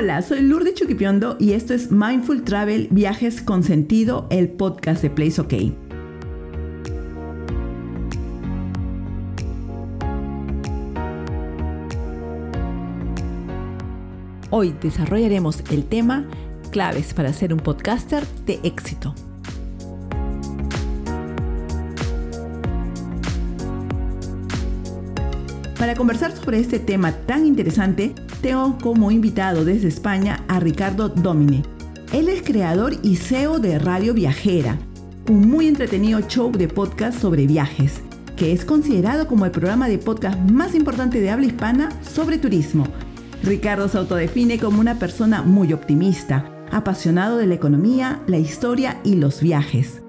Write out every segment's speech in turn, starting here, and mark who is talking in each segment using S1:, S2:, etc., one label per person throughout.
S1: Hola, soy Lourdes Chuquipiondo y esto es Mindful Travel Viajes con Sentido, el podcast de Place OK. Hoy desarrollaremos el tema claves para ser un podcaster de éxito. Para conversar sobre este tema tan interesante, tengo como invitado desde España a Ricardo Domine. Él es creador y CEO de Radio Viajera, un muy entretenido show de podcast sobre viajes, que es considerado como el programa de podcast más importante de habla hispana sobre turismo. Ricardo se autodefine como una persona muy optimista, apasionado de la economía, la historia y los viajes.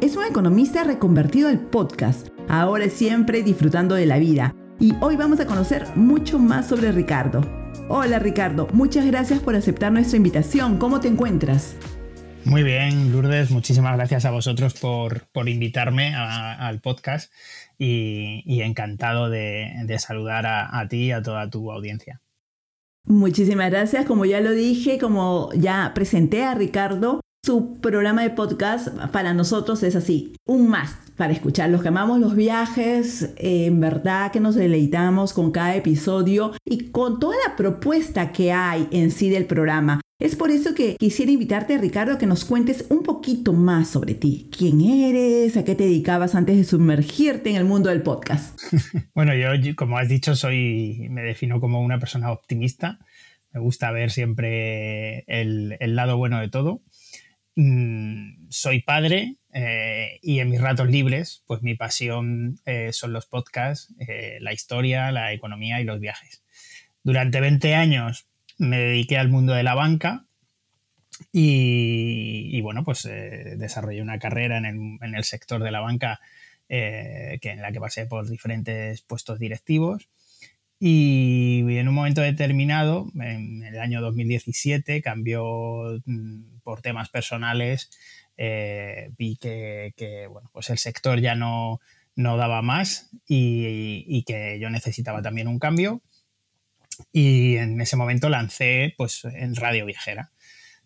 S1: Es un economista reconvertido al podcast, ahora siempre disfrutando de la vida y hoy vamos a conocer mucho más sobre Ricardo. Hola Ricardo, muchas gracias por aceptar nuestra invitación. ¿Cómo te encuentras?
S2: Muy bien, Lourdes, muchísimas gracias a vosotros por, invitarme al podcast y, encantado de, saludar a, a ti y a toda tu audiencia.
S1: Muchísimas gracias. Como ya lo dije, como ya presenté a Ricardo, su programa de podcast para nosotros es así, un más para escuchar. Los que amamos los viajes, en verdad que nos deleitamos con cada episodio y con toda la propuesta que hay en sí del programa. Es por eso que quisiera invitarte, Ricardo, a que nos cuentes un poquito más sobre ti. ¿Quién eres? ¿A qué te dedicabas antes de sumergirte en el mundo del podcast?
S2: bueno, yo, como has dicho, soy, me defino como una persona optimista. Me gusta ver siempre el lado bueno de todo. Mm, soy padre eh, y en mis ratos libres, pues mi pasión eh, son los podcasts, eh, la historia, la economía y los viajes. Durante 20 años me dediqué al mundo de la banca y, bueno, pues desarrollé una carrera en el, sector de la banca que en la que pasé por diferentes puestos directivos. Y en un momento determinado, en el año 2017, cambió mm, por temas personales, eh, vi que, bueno, pues el sector ya no, no daba más y, que yo necesitaba también un cambio. Y en ese momento lancé pues, en Radio Viajera.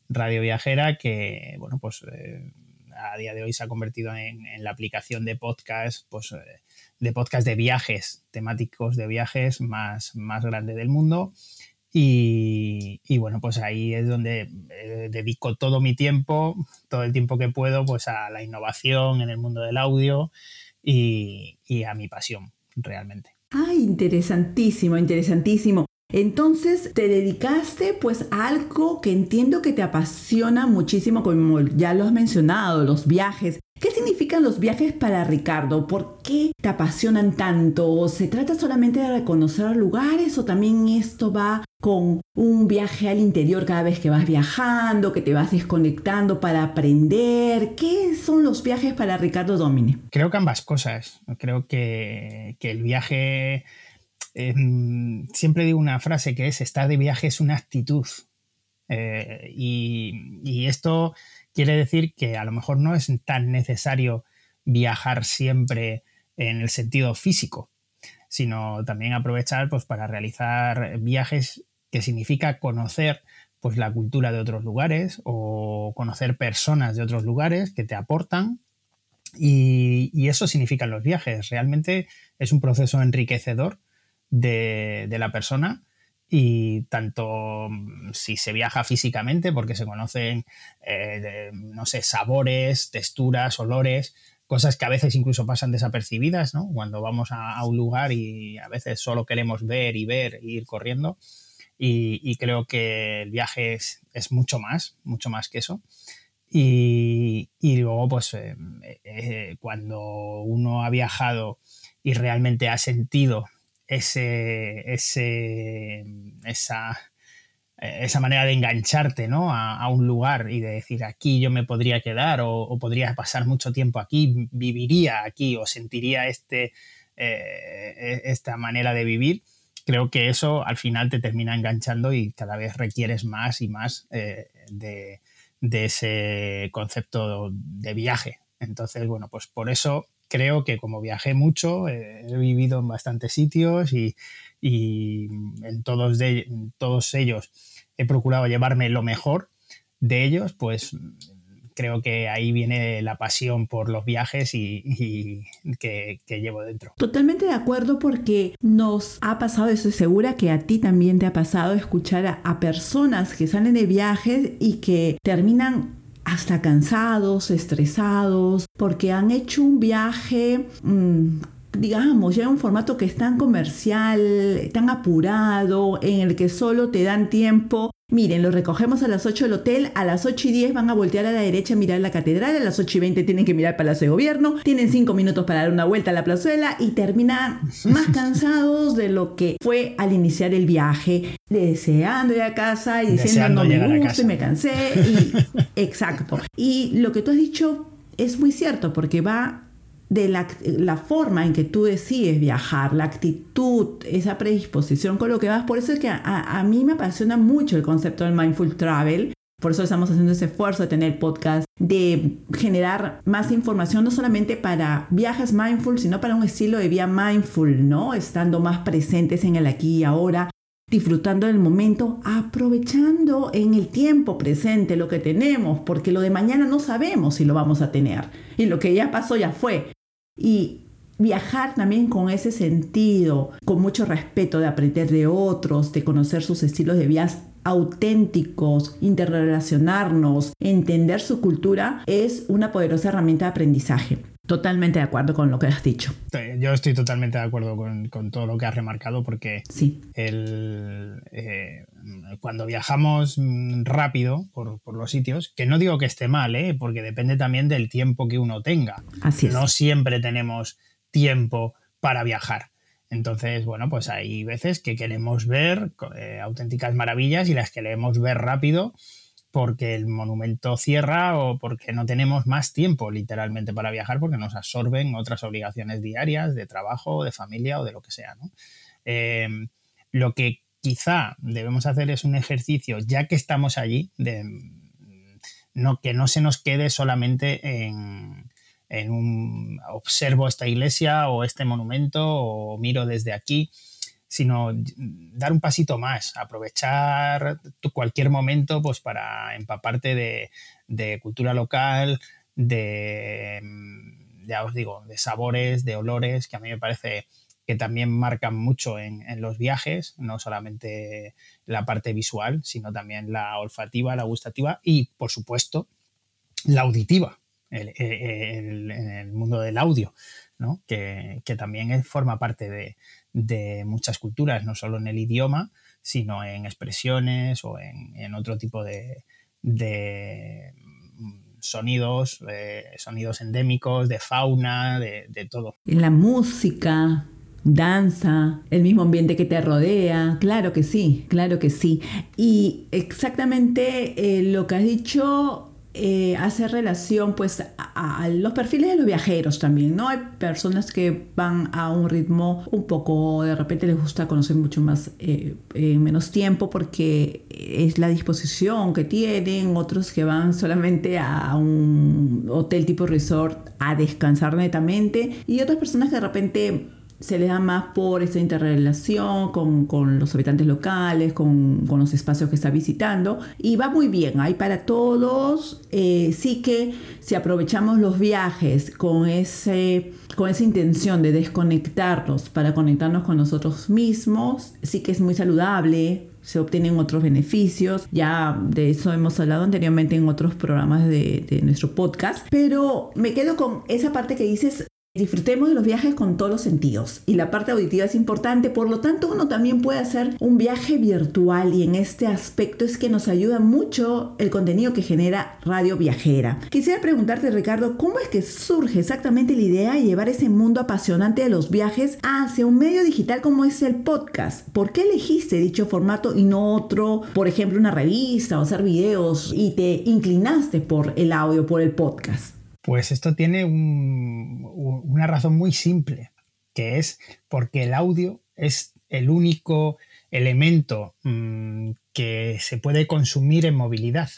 S2: Radio Viajera que, bueno, pues eh, a día de hoy se ha convertido en, la aplicación de podcast, pues eh, de podcast de viajes, temáticos de viajes más, más grande del mundo. Y, bueno, pues ahí es donde eh, dedico todo mi tiempo, todo el tiempo que puedo, pues a la innovación en el mundo del audio y, y a mi pasión, realmente.
S1: Ay, interesantísimo, interesantísimo. Entonces te dedicaste pues a algo que entiendo que te apasiona muchísimo, como ya lo has mencionado, los viajes. ¿Qué significan los viajes para Ricardo? ¿Por qué te apasionan tanto? ¿Se trata solamente de reconocer lugares o también esto va con un viaje al interior cada vez que vas viajando, que te vas desconectando para aprender? ¿Qué son los viajes para Ricardo Domine?
S2: Creo que ambas cosas. Creo que, que el viaje Em, siempre digo una frase que es, estar de viaje es una actitud. Eh, y, esto quiere decir que a lo mejor no es tan necesario viajar siempre en el sentido físico, sino también aprovechar pues, para realizar viajes que significa conocer pues, la cultura de otros lugares o conocer personas de otros lugares que te aportan. Y, eso significan los viajes. Realmente es un proceso enriquecedor de, la persona y tanto mm, si se viaja físicamente, porque se conocen, eh, no sé, sabores, texturas, olores, cosas que a veces incluso pasan desapercibidas, ¿no? Cuando vamos a, un lugar y a veces solo queremos ver y ver e ir corriendo. Y, creo que el viaje es, mucho más, mucho más que eso. Y, luego, pues, eh, eh, cuando uno ha viajado y realmente ha sentido ese, ese, esa, esa manera de engancharte ¿no? a, un lugar y de decir aquí yo me podría quedar o, podría pasar mucho tiempo aquí, viviría aquí o sentiría este, eh, e, esta manera de vivir, creo que eso al final te termina enganchando y cada vez requieres más y más eh, de, de ese concepto de viaje. Entonces, bueno, pues por eso creo que como viajé mucho, eh, he vivido en bastantes sitios y, en, todos de, todos ellos he procurado llevarme lo mejor de ellos, pues creo que ahí viene la pasión por los viajes y, que, llevo dentro.
S1: Totalmente de acuerdo porque nos ha pasado, estoy segura que a ti también te ha pasado escuchar a, personas que salen de viajes y que terminan hasta cansados, estresados, porque han hecho un viaje mm, digamos, ya un formato que es tan comercial, tan apurado, en el que solo te dan tiempo. Miren, lo recogemos a las 8 del hotel, a las 8 y 10 van a voltear a la derecha a mirar la catedral, a las 8 y 20 tienen que mirar el Palacio de Gobierno, tienen 5 minutos para dar una vuelta a la plazuela y terminan más cansados de lo que fue al iniciar el viaje, deseando ir a casa y diciendo no me gusta y me cansé. exacto. Y lo que tú has dicho es muy cierto porque va de la, forma en que tú decides viajar, la actitud, esa predisposición con lo que vas. Por eso es que a, mí me apasiona mucho el concepto del mindful travel. Por eso estamos haciendo ese esfuerzo de tener podcast, de generar más información, no solamente para viajes mindful, sino para un estilo de vida mindful, ¿no? Estando más presentes en el aquí y ahora, disfrutando del momento, aprovechando en el tiempo presente lo que tenemos, porque lo de mañana no sabemos si lo vamos a tener. Y lo que ya pasó ya fue. Y viajar también con ese sentido, con mucho respeto de aprender de otros, de conocer sus estilos de vida auténticos, interrelacionarnos, entender su cultura, es una poderosa herramienta de aprendizaje. Totalmente de acuerdo con lo que has dicho.
S2: Yo estoy totalmente de acuerdo con, todo lo que has remarcado porque
S1: sí.
S2: el, eh, cuando viajamos rápido por, los sitios, que no digo que esté mal, ¿eh? porque depende también del tiempo que uno tenga.
S1: Así es.
S2: No siempre tenemos tiempo para viajar. Entonces, bueno, pues hay veces que queremos ver eh, auténticas maravillas y las queremos ver rápido porque el monumento cierra o porque no tenemos más tiempo literalmente para viajar porque nos absorben otras obligaciones diarias de trabajo, de familia o de lo que sea. Eh, lo que quizá debemos hacer es un ejercicio, ya que estamos allí, de no, que no se nos quede solamente en, en un observo esta iglesia o este monumento o miro desde aquí sino dar un pasito más, aprovechar cualquier momento pues, para empaparte de, cultura local, de, mm, ya os digo, de sabores, de olores, que a mí me parece que también marcan mucho en, los viajes, no solamente la parte visual, sino también la olfativa, la gustativa y, por supuesto, la auditiva, en el, mundo del audio, ¿no? que, que, también forma parte de, de muchas culturas, no solo en el idioma, sino en expresiones o en, otro tipo de, sonidos, eh, sonidos endémicos, de fauna, de, todo.
S1: En la música, danza, el mismo ambiente que te rodea, claro que sí, claro que sí. Y exactamente eh, lo que has dicho eh, hace relación pues a, los perfiles de los viajeros también, ¿no? Hay personas que van a un ritmo un poco, de repente les gusta conocer mucho más eh, en menos tiempo porque es la disposición que tienen, otros que van solamente a un hotel tipo resort a descansar netamente y otras personas que de repente se le da más por esa interrelación con, los habitantes locales, con, los espacios que está visitando. Y va muy bien, hay para todos. Eh, sí que si aprovechamos los viajes con, ese, con esa intención de desconectarnos para conectarnos con nosotros mismos, sí que es muy saludable, se obtienen otros beneficios. Ya de eso hemos hablado anteriormente en otros programas de, de, nuestro podcast. Pero me quedo con esa parte que dices, Disfrutemos de los viajes con todos los sentidos y la parte auditiva es importante, por lo tanto uno también puede hacer un viaje virtual y en este aspecto es que nos ayuda mucho el contenido que genera Radio Viajera. Quisiera preguntarte Ricardo, ¿cómo es que surge exactamente la idea de llevar ese mundo apasionante de los viajes hacia un medio digital como es el podcast? ¿Por qué elegiste dicho formato y no otro, por ejemplo una revista o hacer videos y te inclinaste por el audio, por el podcast?
S2: Pues esto tiene una razón muy simple, que es porque el audio es el único elemento mm, que se puede consumir en movilidad.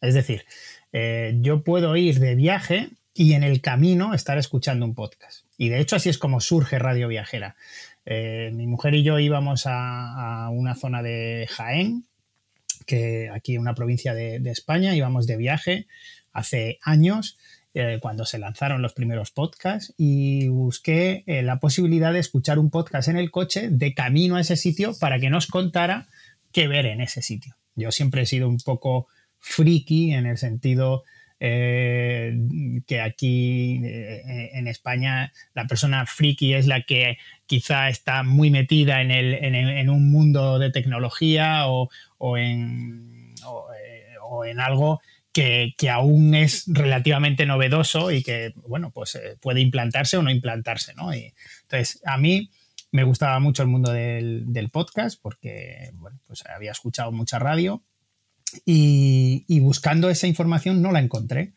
S2: Es decir, eh, yo puedo ir de viaje y en el camino estar escuchando un podcast. Y de hecho así es como surge Radio Viajera. Eh, mi mujer y yo íbamos a, una zona de Jaén que aquí en una provincia de, España íbamos de viaje hace años eh, cuando se lanzaron los primeros podcasts y busqué eh, la posibilidad de escuchar un podcast en el coche de camino a ese sitio para que nos contara qué ver en ese sitio. Yo siempre he sido un poco friki en el sentido eh, que aquí en España la persona friki es la que quizá está muy metida en, un mundo de tecnología o, en algo que, aún es relativamente novedoso y que, bueno, pues puede implantarse o no implantarse, ¿no? Y, entonces, a mí me gustaba mucho el mundo del, podcast porque, bueno, pues había escuchado mucha radio y, buscando esa información no la encontré.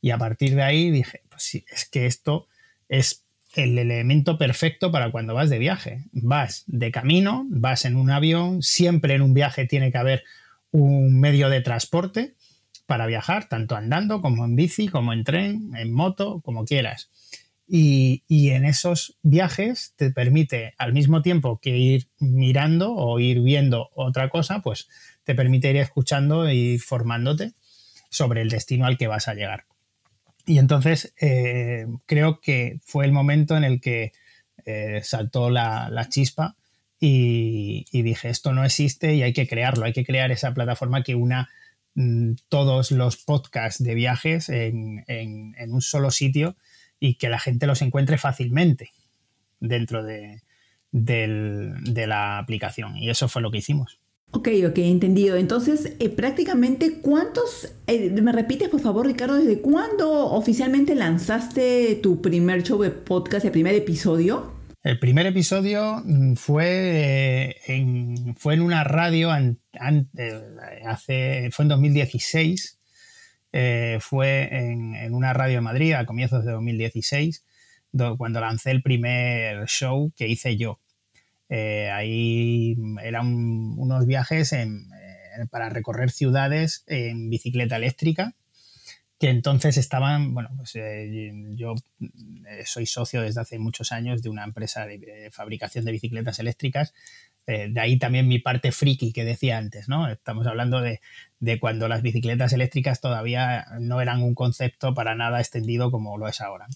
S2: Y a partir de ahí dije, pues sí, es que esto es el elemento perfecto para cuando vas de viaje. Vas de camino, vas en un avión, siempre en un viaje tiene que haber un medio de transporte para viajar, tanto andando como en bici, como en tren, en moto, como quieras. Y, y, en esos viajes te permite al mismo tiempo que ir mirando o ir viendo otra cosa, pues te permite ir escuchando y formándote sobre el destino al que vas a llegar. Y entonces eh, creo que fue el momento en el que eh, saltó la, chispa y, dije, esto no existe y hay que crearlo, hay que crear esa plataforma que una todos los podcasts de viajes en, un solo sitio y que la gente los encuentre fácilmente dentro de la aplicación. Y eso fue lo que hicimos.
S1: Ok, ok, entendido. Entonces, eh, prácticamente, ¿cuántos, eh, me repites por favor, Ricardo, desde cuándo oficialmente lanzaste tu primer show de podcast, el primer episodio?
S2: El primer episodio mm, fue, eh, en, fue en una radio, hace, fue en 2016, fue en, una radio de Madrid a comienzos de 2016, cuando lancé el primer show que hice yo. Eh, ahí eran unos viajes eh, para recorrer ciudades en bicicleta eléctrica, que entonces estaban, bueno, pues eh, yo soy socio desde hace muchos años de una empresa de, fabricación de bicicletas eléctricas. de ahí también mi parte friki que decía antes, ¿no? Estamos hablando de, de, cuando las bicicletas eléctricas todavía no eran un concepto para nada extendido como lo es ahora.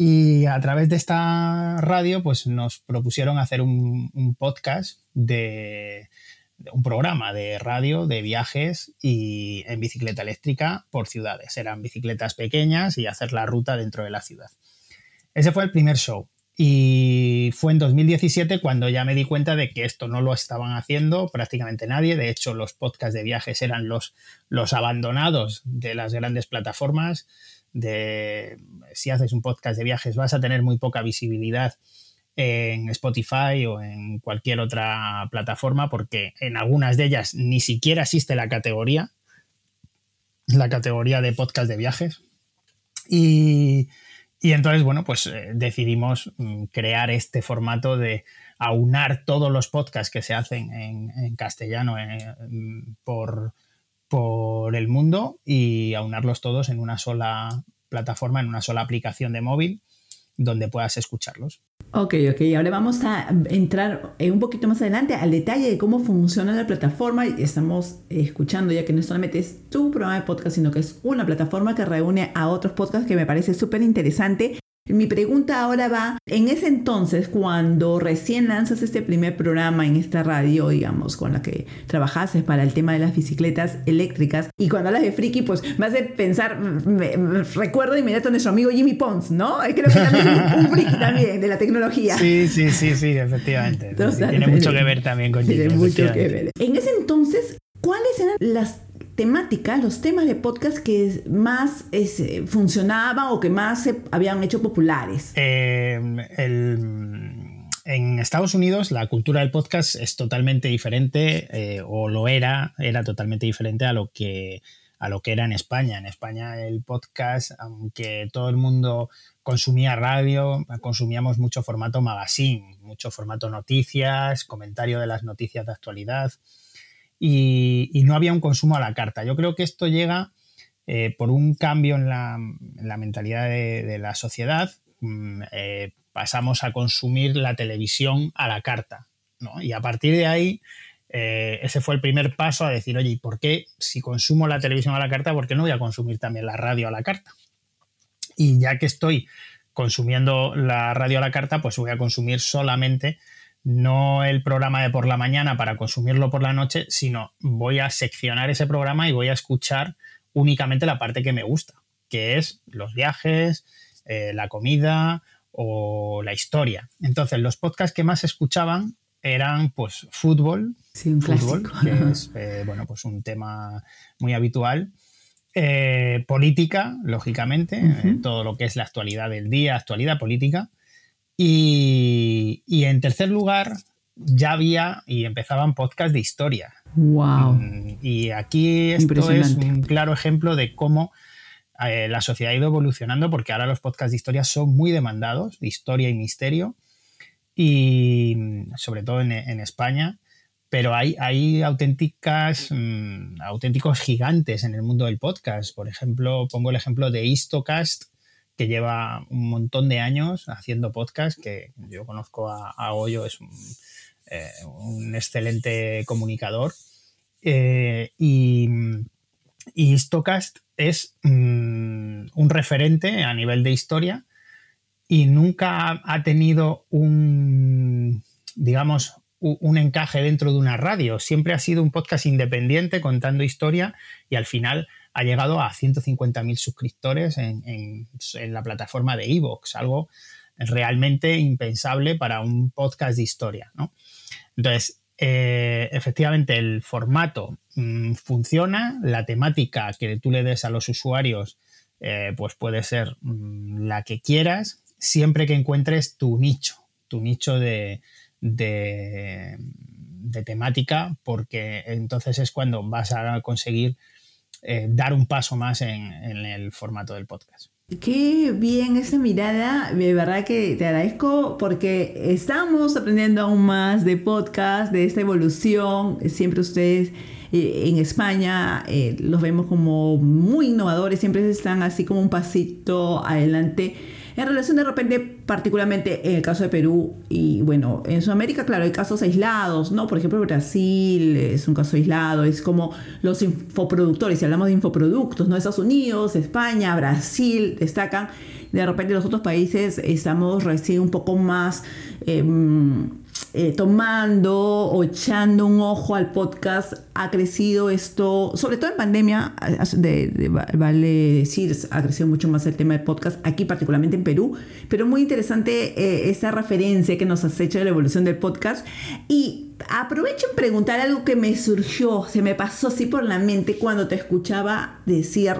S2: Y a través de esta radio, pues nos propusieron hacer un, podcast de, un programa de radio de viajes y en bicicleta eléctrica por ciudades. Eran bicicletas pequeñas y hacer la ruta dentro de la ciudad. Ese fue el primer show. Y fue en 2017 cuando ya me di cuenta de que esto no lo estaban haciendo prácticamente nadie. De hecho, los podcasts de viajes eran los, los abandonados de las grandes plataformas de si haces un podcast de viajes vas a tener muy poca visibilidad en Spotify o en cualquier otra plataforma porque en algunas de ellas ni siquiera existe la categoría, la categoría de podcast de viajes. Y, entonces, bueno, pues eh, decidimos mm, crear este formato de aunar todos los podcasts que se hacen en, castellano eh, mm, por, por el mundo y aunarlos todos en una sola plataforma, en una sola aplicación de móvil donde puedas escucharlos.
S1: Ok, ok, ahora vamos a entrar un poquito más adelante al detalle de cómo funciona la plataforma. Estamos escuchando ya que no solamente es tu programa de podcast, sino que es una plataforma que reúne a otros podcasts que me parece súper interesante. Mi pregunta ahora va, en ese entonces, cuando recién lanzas este primer programa en esta radio, digamos, con la que trabajaste para el tema de las bicicletas eléctricas, y cuando hablas de friki, pues me hace pensar, me, recuerdo de inmediato a nuestro amigo Jimmy Pons, ¿no? Creo que también es un, friki también de la tecnología.
S2: Sí, sí, sí, sí, efectivamente. tiene mucho que ver también con Jimmy.
S1: Tiene mucho que ver. En ese entonces, ¿cuáles eran las temáticas, los temas de podcast que más eh, funcionaban o que más se habían hecho populares?
S2: Eh, en Estados Unidos la cultura del podcast es totalmente diferente, eh, o lo era, era totalmente diferente a lo que a lo que era en España. En España el podcast, aunque todo el mundo consumía radio, consumíamos mucho formato magazine, mucho formato noticias, comentario de las noticias de actualidad y, no había un consumo a la carta. Yo creo que esto llega eh, por un cambio en la, mentalidad de, la sociedad. Mm, eh, pasamos a consumir la televisión a la carta. Y a partir de ahí eh, ese fue el primer paso a decir, oye, ¿y por qué si consumo la televisión a la carta, por qué no voy a consumir también la radio a la carta? Y ya que estoy consumiendo la radio a la carta, pues voy a consumir solamente no el programa de por la mañana para consumirlo por la noche, sino voy a seccionar ese programa y voy a escuchar únicamente la parte que me gusta, que es los viajes, eh, la comida o la historia. Entonces, los podcasts que más escuchaban eran pues fútbol, fútbol que es eh, bueno, pues un tema muy habitual. Eh, política, lógicamente, todo lo que es la actualidad del día, actualidad política. Y, en tercer lugar, ya había y empezaban podcasts de historia.
S1: Wow.
S2: Mm, y aquí esto es un claro ejemplo de cómo eh, la sociedad ha ido evolucionando, porque ahora los podcasts de historia son muy demandados, de historia y misterio, y mm, sobre todo en, España. Pero hay, hay auténticas, mm, auténticos gigantes en el mundo del podcast. Por ejemplo, pongo el ejemplo de Istocast, que lleva un montón de años haciendo podcast, que yo conozco a, a es un, eh, excelente comunicador. Eh, y, y Stocast es mm, un referente a nivel de historia y nunca ha tenido un, digamos, un encaje dentro de una radio. Siempre ha sido un podcast independiente contando historia y al final ha llegado a 150.000 suscriptores en, la plataforma de Evox, algo realmente impensable para un podcast de historia. Entonces, eh, efectivamente, el formato mm, funciona, la temática que tú le des a los usuarios eh, pues puede ser mm, la que quieras, siempre que encuentres tu nicho, tu nicho de temática, porque entonces es cuando vas a conseguir eh, dar un paso más en, el formato del podcast.
S1: Qué bien esa mirada, de verdad que te agradezco porque estamos aprendiendo aún más de podcast, de esta evolución. Siempre ustedes eh, en España eh, los vemos como muy innovadores, siempre están así como un pasito adelante en relación de repente, particularmente en el caso de Perú y bueno, en Sudamérica, claro, hay casos aislados, ¿no? Por ejemplo, Brasil es un caso aislado, es como los infoproductores, si hablamos de infoproductos, ¿no? Estados Unidos, España, Brasil destacan. De repente los otros países estamos recién un poco más... Em, eh, tomando o echando un ojo al podcast, ha crecido esto, sobre todo en pandemia, de, vale decir, ha crecido mucho más el tema del podcast, aquí particularmente en Perú, pero muy interesante eh, esa referencia que nos has hecho de la evolución del podcast. Y aprovecho en preguntar algo que me surgió, se me pasó así por la mente cuando te escuchaba decir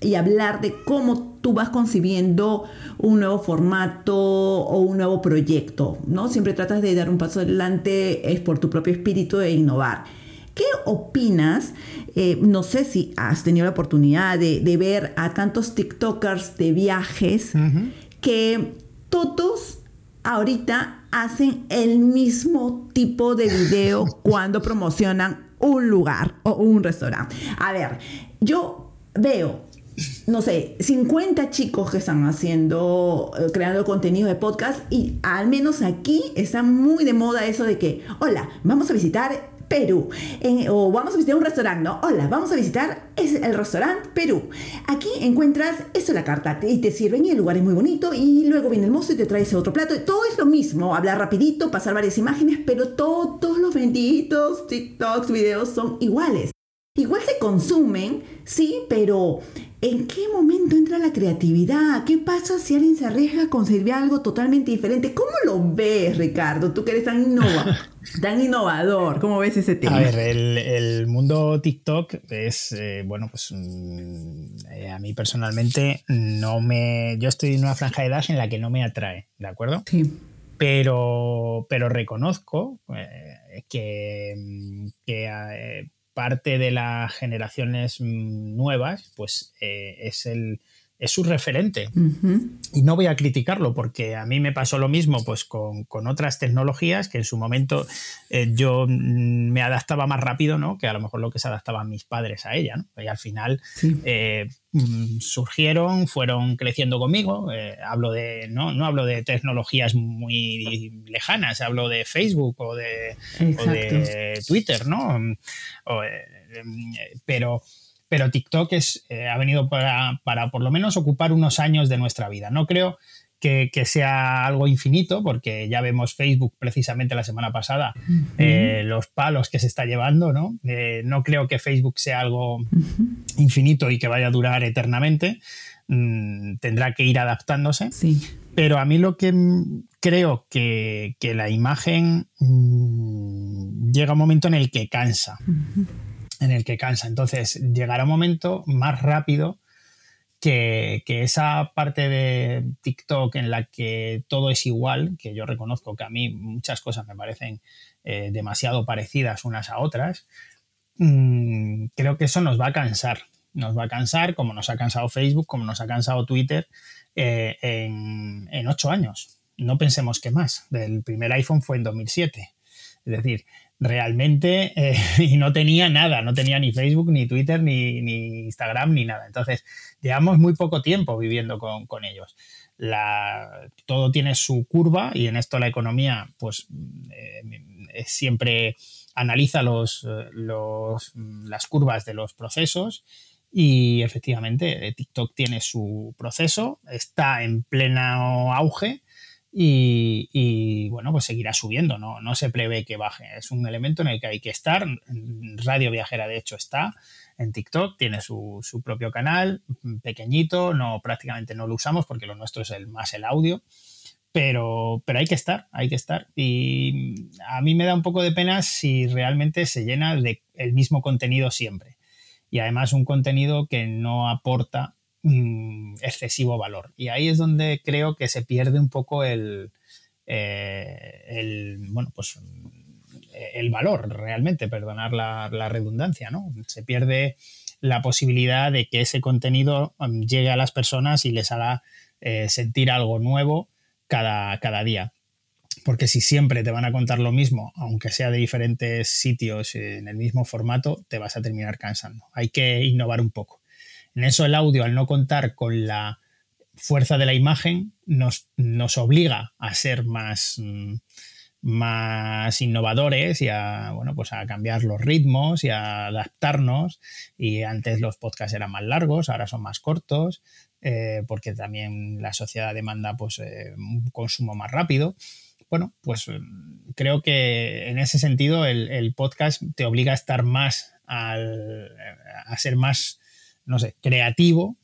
S1: y hablar de cómo tú vas concibiendo un nuevo formato o un nuevo proyecto, ¿no? Siempre tratas de dar un paso adelante, es por tu propio espíritu de innovar. ¿Qué opinas? Eh, no sé si has tenido la oportunidad de, ver a tantos TikTokers de viajes que todos ahorita hacen el mismo tipo de video cuando promocionan un lugar o un restaurante. A ver, yo veo, no sé, 50 chicos que están haciendo, eh, creando contenido de podcast y al menos aquí está muy de moda eso de que, hola, vamos a visitar Perú. o vamos a visitar un restaurante, ¿no? Hola, vamos a visitar es el restaurante Perú. Aquí encuentras eso la carta y te sirven y el lugar es muy bonito y luego viene el mozo y te trae ese otro plato. Todo es lo mismo, hablar rapidito, pasar varias imágenes, pero todos los benditos TikToks, videos son iguales. Igual se consumen, sí, pero ¿en qué momento entra la creatividad? ¿Qué pasa si alguien se arriesga a conseguir algo totalmente diferente? ¿Cómo lo ves, Ricardo? Tú que eres tan, tan innovador, ¿cómo ves ese tema?
S2: A ver, el, mundo TikTok es, eh, bueno, pues mm, eh, a mí personalmente no me... Yo estoy en una franja de edad en la que no me atrae, ¿de acuerdo?
S1: Sí.
S2: Pero, pero reconozco eh, que, mm, que parte de las generaciones mm, nuevas, pues eh, es el, es su referente. Y no voy a criticarlo porque a mí me pasó lo mismo pues, con, otras tecnologías que en su momento eh, yo mm, me adaptaba más rápido ¿no? que a lo mejor lo que se adaptaban mis padres a ella. ¿no? Y al final eh, mm, surgieron, fueron creciendo conmigo. Eh, hablo de, no, no hablo de tecnologías muy lejanas, hablo de Facebook o de, Twitter, ¿no? pero pero TikTok es, eh, ha venido para, por lo menos ocupar unos años de nuestra vida. No creo que, sea algo infinito, porque ya vemos Facebook precisamente la semana pasada, eh, los palos que se está llevando, ¿no? Eh, no creo que Facebook sea algo infinito y que vaya a durar eternamente. Mm, tendrá que ir adaptándose.
S1: Sí.
S2: Pero a mí lo que creo que, la imagen mm, llega un momento en el que cansa en el que cansa. Entonces, llegará un momento más rápido que, esa parte de TikTok en la que todo es igual, que yo reconozco que a mí muchas cosas me parecen eh, demasiado parecidas unas a otras, mm, creo que eso nos va a cansar. Nos va a cansar como nos ha cansado Facebook, como nos ha cansado Twitter eh, en, en ocho años. No pensemos que más. El primer iPhone fue en 2007. Es decir, realmente eh, y no tenía nada, no tenía ni Facebook, ni Twitter, ni, Instagram, ni nada. Entonces, llevamos muy poco tiempo viviendo con, ellos. todo tiene su curva y en esto la economía, pues, eh, siempre analiza los, las curvas de los procesos y efectivamente eh, TikTok tiene su proceso, está en pleno auge y, bueno, pues seguirá subiendo, ¿no? no se prevé que baje. Es un elemento en el que hay que estar. Radio Viajera, de hecho, está en TikTok, tiene su, propio canal, pequeñito, no, prácticamente no lo usamos porque lo nuestro es el, más el audio. Pero, pero hay que estar, hay que estar. Y a mí me da un poco de pena si realmente se llena de el mismo contenido siempre. Y además un contenido que no aporta Excesivo valor. Y ahí es donde creo que se pierde un poco el, eh, el bueno, pues el valor realmente, perdonar la, redundancia, ¿no? Se pierde la posibilidad de que ese contenido mm, llegue a las personas y les haga eh, sentir algo nuevo cada, cada día. Porque si siempre te van a contar lo mismo, aunque sea de diferentes sitios en el mismo formato, te vas a terminar cansando. Hay que innovar un poco. En eso el audio, al no contar con la fuerza de la imagen, nos, nos obliga a ser más, mm, más innovadores y a, bueno, pues a cambiar los ritmos y a adaptarnos. Y antes los podcasts eran más largos, ahora son más cortos, eh, porque también la sociedad demanda pues, eh, un consumo más rápido. Bueno, pues mm, creo que en ese sentido el, podcast te obliga a estar más, al, a ser más no sé, creativo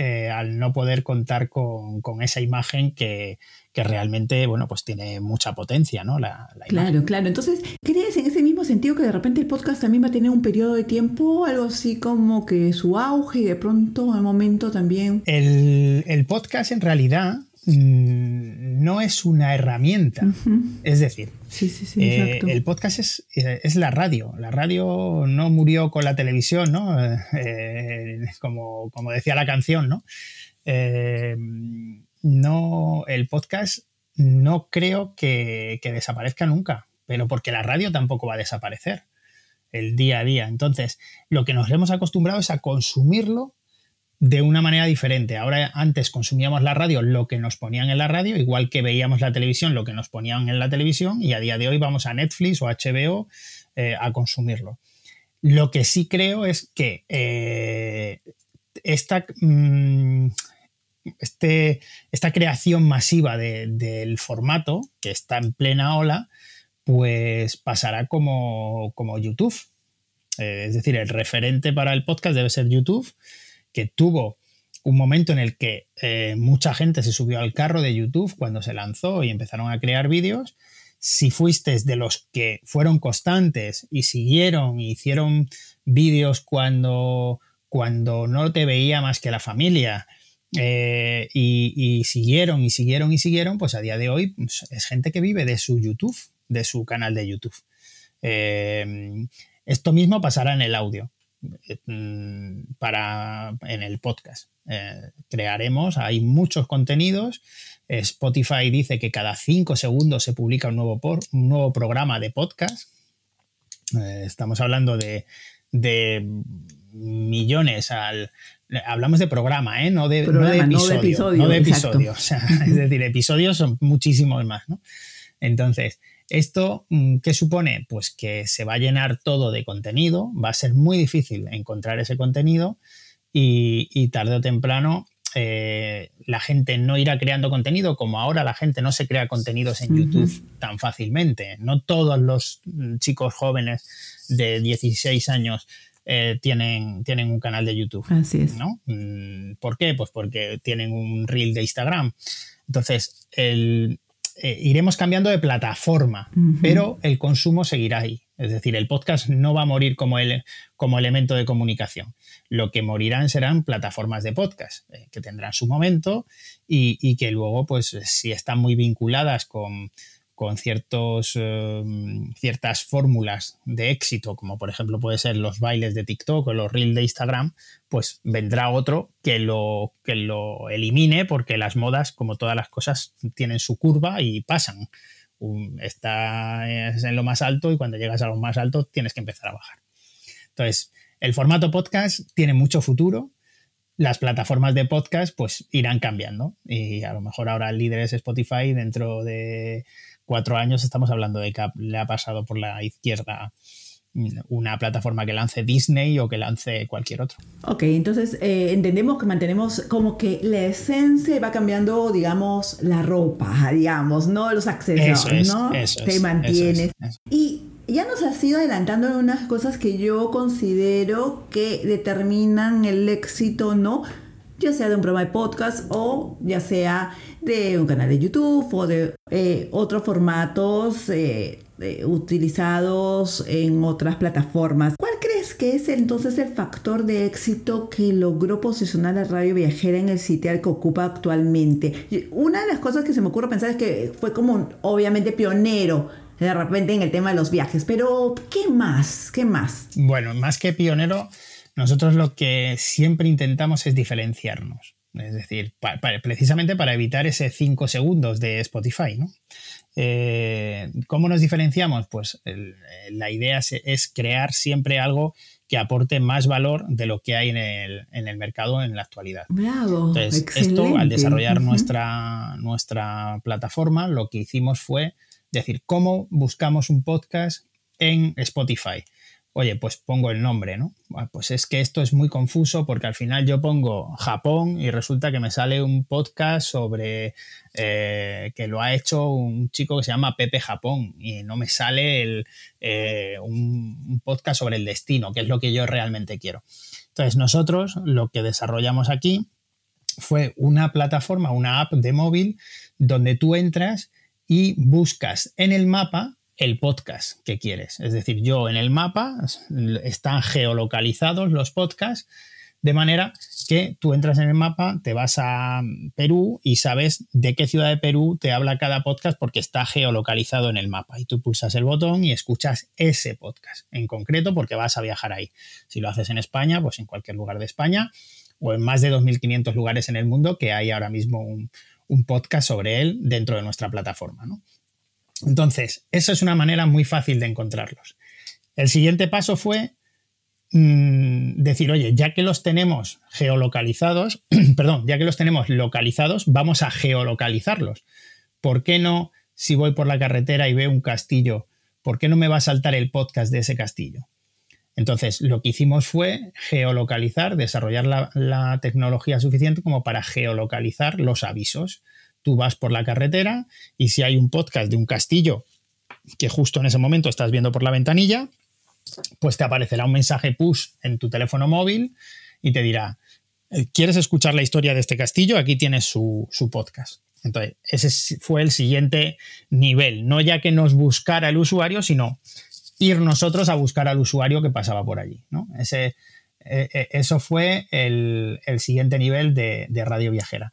S2: eh, al no poder contar con, esa imagen que, realmente, bueno, pues tiene mucha potencia, ¿no? La,
S1: claro, claro. Entonces, ¿crees en ese mismo sentido que de repente el podcast también va a tener un periodo de tiempo, algo así como que su auge y de pronto, al momento también?
S2: El, el podcast en realidad no es una herramienta. Es decir, eh, el podcast eh, es, la radio. La radio no murió con la televisión, ¿no? Eh, como, decía la canción, ¿no? no, el podcast no creo que, que desaparezca nunca, pero porque la radio tampoco va a desaparecer el día a día. Entonces, lo que nos hemos acostumbrado es a consumirlo de una manera diferente. Ahora antes consumíamos la radio lo que nos ponían en la radio, igual que veíamos la televisión lo que nos ponían en la televisión y a día de hoy vamos a Netflix o HBO eh, a consumirlo. Lo que sí creo es que eh, esta, mm, este, esta, creación masiva del formato, que está en plena ola, pues pasará como, como YouTube. Eh, es decir, el referente para el podcast debe ser YouTube que tuvo un momento en el que eh, mucha gente se subió al carro de YouTube cuando se lanzó y empezaron a crear vídeos. Si fuiste de los que fueron constantes y siguieron y hicieron vídeos cuando, cuando no te veía más que la familia eh, y, siguieron y siguieron y siguieron, pues a día de hoy pues, es gente que vive de su YouTube, de su canal de YouTube. Eh, esto mismo pasará en el audio. Mm, para, en el podcast. Eh, crearemos, hay muchos contenidos. Spotify dice que cada cinco segundos se publica un nuevo, por, un nuevo programa de podcast. Eh, estamos hablando de, millones al. Hablamos de programa, ¿eh? no, de, episodio. No de episodio. es decir, episodios son muchísimos más. ¿no? Entonces, ¿esto mm, qué supone? Pues que se va a llenar todo de contenido, va a ser muy difícil encontrar ese contenido y, tarde o temprano eh, la gente no irá creando contenido como ahora la gente no se crea contenidos en YouTube tan fácilmente. No todos los mm, chicos jóvenes de 16 años eh, tienen, tienen un canal de YouTube.
S1: Así es.
S2: ¿no? Mm, ¿Por qué? Pues porque tienen un reel de Instagram. Entonces, el, eh, iremos cambiando de plataforma, pero el consumo seguirá ahí. Es decir, el podcast no va a morir como, el, como elemento de comunicación. Lo que morirán serán plataformas de podcast, eh, que tendrán su momento y, que luego, pues, si están muy vinculadas con, con ciertos, em, ciertas fórmulas de éxito, como por ejemplo puede ser los bailes de TikTok o los reels de Instagram, pues vendrá otro que lo, que lo elimine porque las modas, como todas las cosas, tienen su curva y pasan. estás en lo más alto y cuando llegas a lo más alto tienes que empezar a bajar. Entonces, el formato podcast tiene mucho futuro. Las plataformas de podcast pues irán cambiando y a lo mejor ahora el líder es Spotify dentro de cuatro años estamos hablando de que le ha pasado por la izquierda una plataforma que lance Disney o que lance cualquier otro.
S1: Ok, entonces eh, entendemos que mantenemos como que la esencia va cambiando, digamos, la ropa, digamos, ¿no? Los accesorios, ¿no?
S2: Eso
S1: Te mantienes. y ya nos has ido adelantando en unas cosas que yo considero que determinan el éxito, ¿no? Ya sea de un programa de podcast o ya sea de un canal de YouTube o de eh, otros formatos eh, utilizados en otras plataformas. ¿Cuál crees que es entonces el factor de éxito que logró posicionar la radio viajera en el sitial que ocupa actualmente? Una de las cosas que se me ocurre pensar es que fue como obviamente pionero de repente en el tema de los viajes, pero ¿qué más? ¿Qué más?
S2: Bueno, más que pionero, nosotros lo que siempre intentamos es diferenciarnos. Es decir, precisamente para evitar ese 5 segundos de Spotify. ¿no? Eh, ¿Cómo nos diferenciamos? Pues la idea es, crear siempre algo que aporte más valor de lo que hay en el, mercado en la actualidad.
S1: Bravo.
S2: Entonces, esto, al desarrollar nuestra, nuestra plataforma, lo que hicimos fue decir, ¿cómo buscamos un podcast en Spotify? Oye, pues pongo el nombre, ¿no? Pues es que esto es muy confuso porque al final yo pongo Japón y resulta que me sale un podcast sobre eh, que lo ha hecho un chico que se llama Pepe Japón y no me sale eh, un, podcast sobre el destino, que es lo que yo realmente quiero. Entonces nosotros lo que desarrollamos aquí fue una plataforma, una app de móvil donde tú entras y buscas en el mapa el podcast que quieres. Es decir, yo en el mapa están geolocalizados los podcasts de manera que tú entras en el mapa, te vas a Perú y sabes de qué ciudad de Perú te habla cada podcast porque está geolocalizado en el mapa. Y tú pulsas el botón y escuchas ese podcast en concreto porque vas a viajar ahí. Si lo haces en España, pues en cualquier lugar de España o en más de 2.500 lugares en el mundo que hay ahora mismo un, un podcast sobre él dentro de nuestra plataforma. ¿no? Entonces, esa es una manera muy fácil de encontrarlos. El siguiente paso fue mm, decir, oye, ya que los tenemos geolocalizados, perdón, ya que los tenemos localizados, vamos a geolocalizarlos. ¿Por qué no, si voy por la carretera y veo un castillo, por qué no me va a saltar el podcast de ese castillo? Entonces, lo que hicimos fue geolocalizar, desarrollar la tecnología suficiente como para geolocalizar los avisos tú vas por la carretera y si hay un podcast de un castillo que justo en ese momento estás viendo por la ventanilla, pues te aparecerá un mensaje push en tu teléfono móvil y te dirá, eh, ¿quieres escuchar la historia de este castillo? Aquí tienes su, podcast. Entonces, ese fue el siguiente nivel. No ya que nos buscara el usuario, sino ir nosotros a buscar al usuario que pasaba por allí. ¿no? Ese, eh, eh, eso fue el, siguiente nivel de, de radio viajera.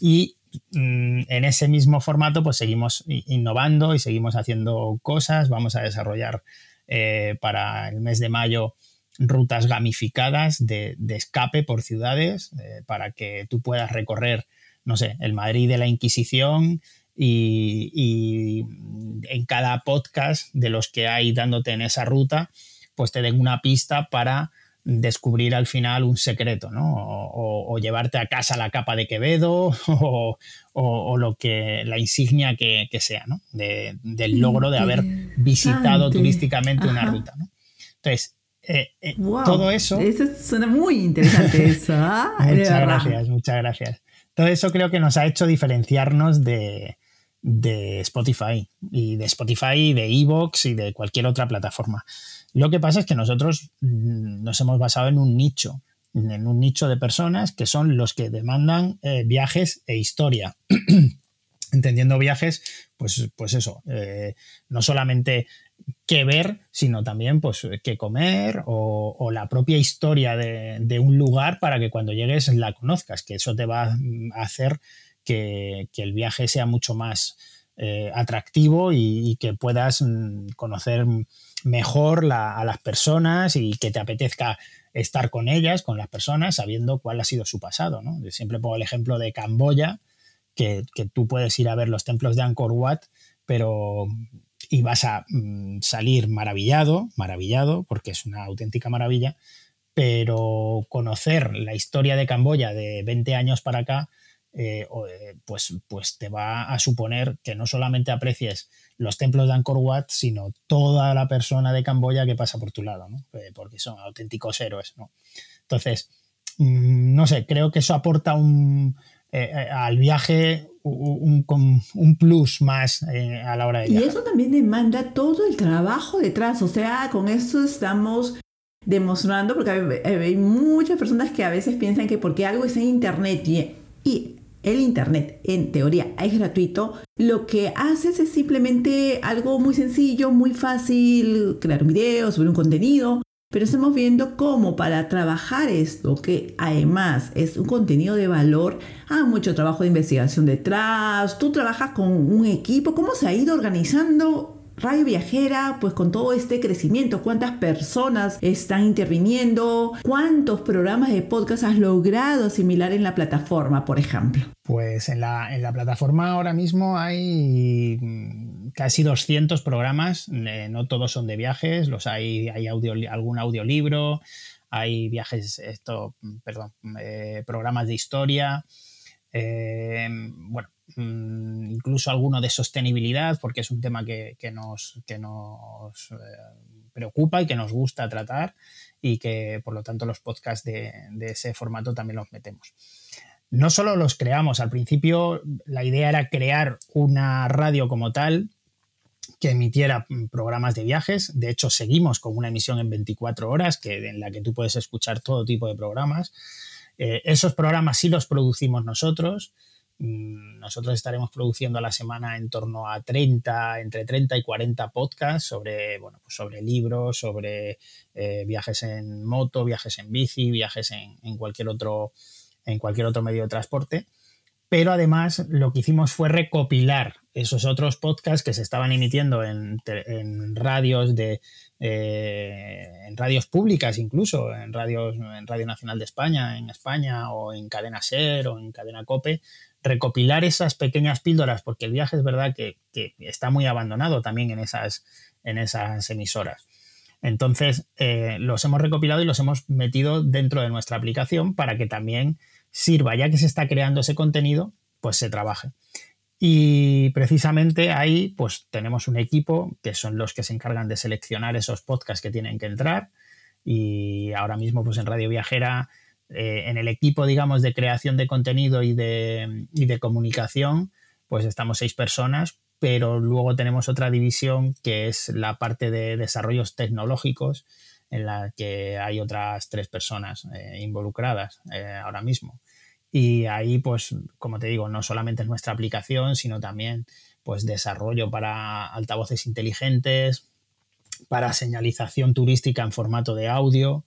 S2: Y en ese mismo formato, pues seguimos innovando y seguimos haciendo cosas. Vamos a desarrollar eh, para el mes de mayo rutas gamificadas de, escape por ciudades eh, para que tú puedas recorrer, no sé, el Madrid de la Inquisición y, en cada podcast de los que hay dándote en esa ruta, pues te den una pista para descubrir al final un secreto, ¿no? O, llevarte a casa la capa de Quevedo o, lo que la insignia que, sea, ¿no? del logro de haber visitado turísticamente una ruta, ¿no? Entonces, eh, eh, todo eso.
S1: Eso suena muy interesante, eso. ¿ah?
S2: muchas gracias, muchas gracias. Todo eso creo que nos ha hecho diferenciarnos de, Spotify y de Spotify, de Evox y de cualquier otra plataforma. Lo que pasa es que nosotros mm, nos hemos basado en un nicho, en un nicho de personas que son los que demandan eh, viajes e historia. Entendiendo viajes, pues, pues eso, no solamente qué ver, sino también pues qué comer o, la propia historia de, un lugar para que cuando llegues la conozcas, que eso te va a hacer que, el viaje sea mucho más eh, atractivo y, que puedas mm, conocer mejor a las personas y que te apetezca estar con ellas, con las personas, sabiendo cuál ha sido su pasado. ¿no? siempre pongo el ejemplo de Camboya, que, que, tú puedes ir a ver los templos de Angkor Wat, pero y vas a mm, salir maravillado, maravillado, porque es una auténtica maravilla, pero conocer la historia de Camboya de 20 años para acá, eh, eh, pues, pues te va a suponer que no solamente aprecies los templos de Angkor Wat, sino toda la persona de Camboya que pasa por tu lado, eh, porque son auténticos héroes. Entonces, mm, no sé, creo que eso aporta un, al viaje un, un, plus más eh, a la hora de
S1: Y eso también demanda todo el trabajo detrás, o sea, con eso estamos demostrando, porque hay, muchas personas que a veces piensan que porque algo es en Internet y, y el Internet en teoría es gratuito, lo que haces es simplemente algo muy sencillo, muy fácil, crear un video, subir un contenido, pero estamos viendo cómo para trabajar esto, que además es un contenido de valor, hay mucho trabajo de investigación detrás, tú trabajas con un equipo, ¿cómo se ha ido organizando Radio Viajera, pues con todo este crecimiento, cuántas personas están interviniendo, cuántos programas de podcast has logrado asimilar en la plataforma, por ejemplo.
S2: Pues en la, en la plataforma ahora mismo hay casi 200 programas, eh, no todos son de viajes, los hay, hay audio, algún audiolibro, hay viajes, esto, perdón, eh, programas de historia, eh, bueno, mm, incluso alguno de sostenibilidad, porque es un tema que, nos, que nos preocupa y que nos gusta tratar y que por lo tanto los podcasts de, de ese formato también los metemos no solo los creamos, al principio la idea era crear una radio como tal, que emitiera mm, programas de viajes. De hecho, seguimos con una emisión en 24 horas que, en la que tú puedes escuchar todo tipo de programas. Eh, esos programas sí los producimos nosotros. Mm, nosotros estaremos produciendo a la semana en torno a 30, entre 30 y 40 podcasts sobre, bueno, pues sobre libros, sobre eh, viajes en moto, viajes en bici, viajes en, en, cualquier otro, en cualquier otro medio de transporte. Pero además lo que hicimos fue recopilar esos otros podcasts que se estaban emitiendo en, radios de eh, en radios públicas incluso en radios en Radio Nacional de España en España o en Cadena Ser o en Cadena Cope recopilar esas pequeñas píldoras porque el viaje es verdad que, está muy abandonado también en esas en esas emisoras. Entonces eh, los hemos recopilado y los hemos metido dentro de nuestra aplicación para que también sirva, ya que se está creando ese contenido, pues se trabaje. Y precisamente ahí pues tenemos un equipo que son los que se encargan de seleccionar esos podcasts que tienen que entrar. Y ahora mismo pues en Radio Viajera eh, en el equipo digamos de creación de contenido y de, comunicación pues estamos seis personas pero luego tenemos otra división que es la parte de desarrollos tecnológicos en la que hay otras tres personas eh, involucradas eh, ahora mismo. Y ahí, pues, como te digo, no solamente es nuestra aplicación, sino también pues desarrollo para altavoces inteligentes, para señalización turística en formato de audio,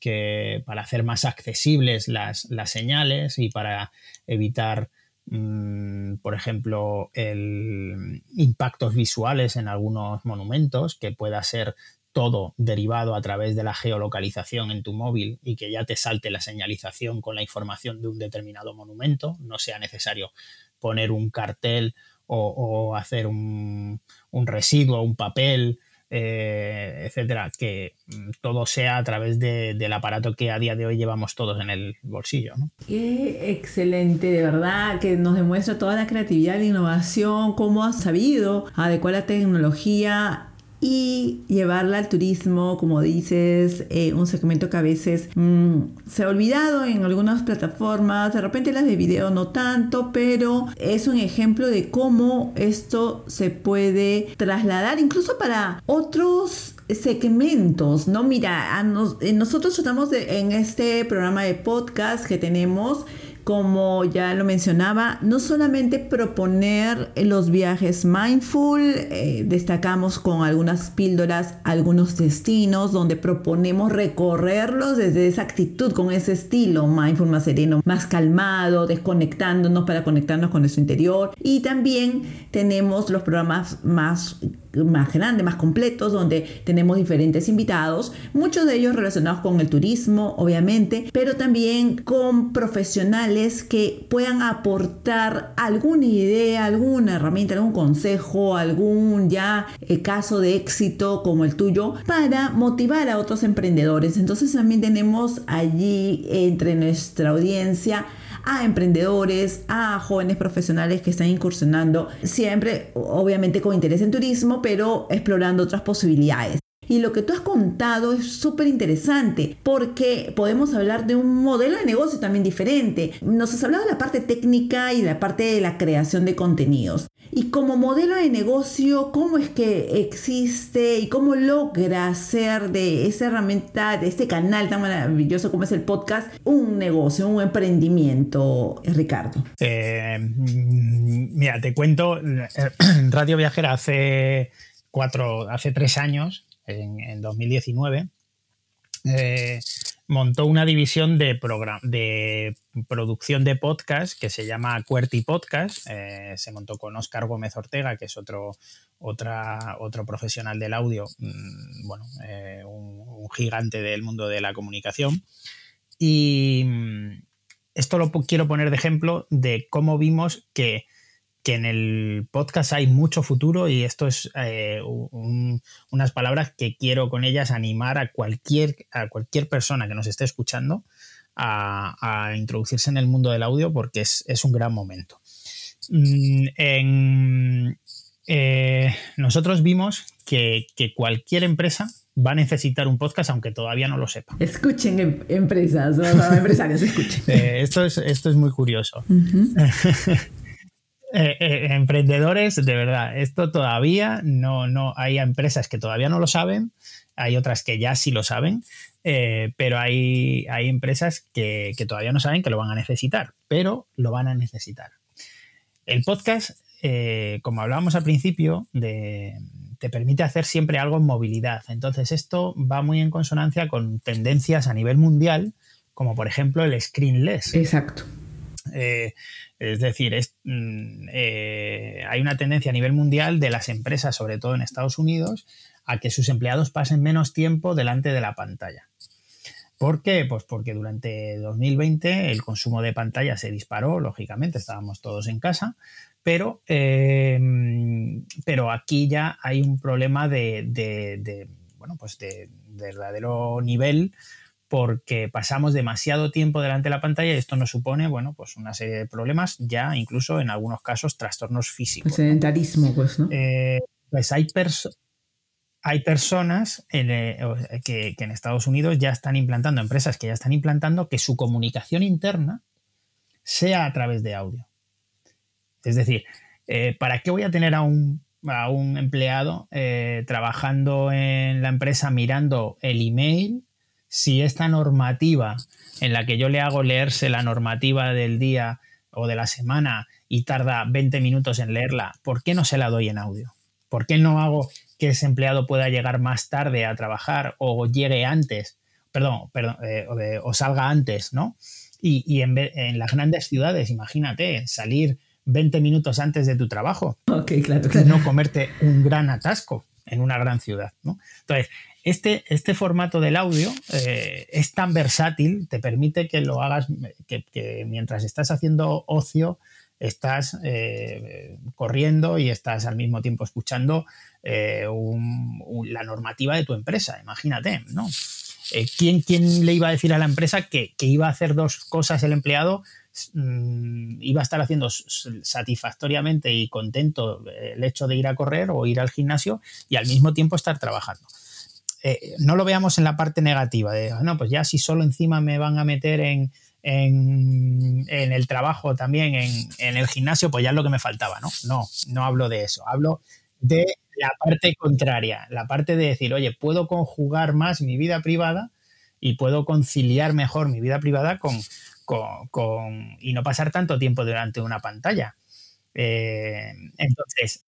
S2: que para hacer más accesibles las, señales y para evitar, mm, por ejemplo, el impactos visuales en algunos monumentos, que pueda ser todo derivado a través de la geolocalización en tu móvil y que ya te salte la señalización con la información de un determinado monumento, no sea necesario poner un cartel o, hacer un, un, residuo, un papel, eh, etcétera, que mm, todo sea a través del aparato que a día de hoy llevamos todos en el bolsillo.
S1: Qué excelente, de verdad, que nos demuestra toda la creatividad, la innovación, cómo ha sabido adecuar la tecnología y llevarla al turismo, como dices, eh, un segmento que a veces mm, se ha olvidado en algunas plataformas, de repente las de video no tanto, pero es un ejemplo de cómo esto se puede trasladar incluso para otros segmentos, ¿no? Mira, eh, nosotros tratamos de, en este programa de podcast que tenemos, como ya lo mencionaba, no solamente proponer los viajes mindful, eh, destacamos con algunas píldoras algunos destinos donde proponemos recorrerlos desde esa actitud, con ese estilo mindful más sereno, más calmado, desconectándonos para conectarnos con nuestro interior. Y también tenemos los programas más más grandes, más completos, donde tenemos diferentes invitados, muchos de ellos relacionados con el turismo, obviamente, pero también con profesionales que puedan aportar alguna idea, alguna herramienta, algún consejo, algún ya eh, caso de éxito como el tuyo para motivar a otros emprendedores. Entonces también tenemos allí entre nuestra audiencia a emprendedores, a jóvenes profesionales que están incursionando, siempre obviamente con interés en turismo, pero explorando otras posibilidades. Y lo que tú has contado es súper interesante porque podemos hablar de un modelo de negocio también diferente. Nos has hablado de la parte técnica y de la parte de la creación de contenidos. Y como modelo de negocio, ¿cómo es que existe y cómo logra hacer de esa herramienta, de este canal tan maravilloso como es el podcast, un negocio, un emprendimiento, Ricardo?
S2: Eh, mira, te cuento, Radio Viajera hace cuatro, hace tres años en, 2019, eh, montó una división de, de producción de podcast que se llama QWERTY Podcast. Eh, se montó con Oscar Gómez Ortega, que es otro, otro profesional del audio, mm, bueno, eh, un, gigante del mundo de la comunicación. Y mm, esto lo quiero poner de ejemplo de cómo vimos que que en el podcast hay mucho futuro y esto es eh, unas palabras que quiero con ellas animar a cualquier, a cualquier persona que nos esté escuchando a, introducirse en el mundo del audio porque es, un gran momento. Mm, eh, nosotros vimos que, cualquier empresa va a necesitar un podcast aunque todavía no lo sepa.
S1: Escuchen em, empresas, empresarios, escuchen.
S2: Eh, esto, es, esto es muy curioso. Eh, eh, emprendedores, de verdad, esto todavía no, no, hay empresas que todavía no lo saben, hay otras que ya sí lo saben, eh, pero hay, hay empresas que, todavía no saben que lo van a necesitar, pero lo van a necesitar. El podcast, como hablábamos al principio, te permite hacer siempre algo en movilidad. Entonces esto va muy en consonancia con tendencias a nivel mundial, como por ejemplo el screenless.
S1: Exacto.
S2: Es decir, mm, eh, hay una tendencia a nivel mundial de las empresas, sobre todo en Estados Unidos, a que sus empleados pasen menos tiempo delante de la pantalla. ¿Por qué? Pues porque durante 2020 el consumo de pantalla se disparó, lógicamente, estábamos todos en casa, pero, eh, pero aquí ya hay un problema de, bueno, pues de verdadero nivel porque pasamos demasiado tiempo delante de la pantalla y esto nos supone, bueno, pues una serie de problemas, ya incluso en algunos casos trastornos físicos.
S1: El sedentarismo, pues, ¿no?
S2: Eh, pues hay, hay personas eh, que, en Estados Unidos ya están implantando, empresas que ya están implantando que su comunicación interna sea a través de audio. Es decir, eh, ¿para qué voy a tener a un, a un empleado trabajando en la empresa mirando el email? Si esta normativa en la que yo le hago leerse la normativa del día o de la semana y tarda 20 minutos en leerla, ¿por qué no se la doy en audio? ¿Por qué no hago que ese empleado pueda llegar más tarde a trabajar o llegue antes, perdón, perdón eh, o, salga antes, ¿no? Y, en, en, las grandes ciudades, imagínate, salir 20 minutos antes de tu trabajo.
S1: Ok, claro,
S2: No comerte un gran atasco. En una gran ciudad. ¿no? Entonces, este, este formato del audio eh, es tan versátil, te permite que lo hagas, que, mientras estás haciendo ocio, estás eh, corriendo y estás al mismo tiempo escuchando eh, la normativa de tu empresa, imagínate, ¿no? ¿quién, ¿quién, le iba a decir a la empresa que, iba a hacer dos cosas el empleado? Mm, iba a estar haciendo satisfactoriamente y contento el hecho de ir a correr o ir al gimnasio y al mismo tiempo estar trabajando. Eh, no lo veamos en la parte negativa, de, no, pues ya si solo encima me van a meter en, en, el trabajo también, en, el gimnasio, pues ya es lo que me faltaba, ¿no? No, no hablo de eso, hablo de la parte contraria, la parte de decir, oye, puedo conjugar más mi vida privada y puedo conciliar mejor mi vida privada con, con, y no pasar tanto tiempo delante de una pantalla. Eh, entonces,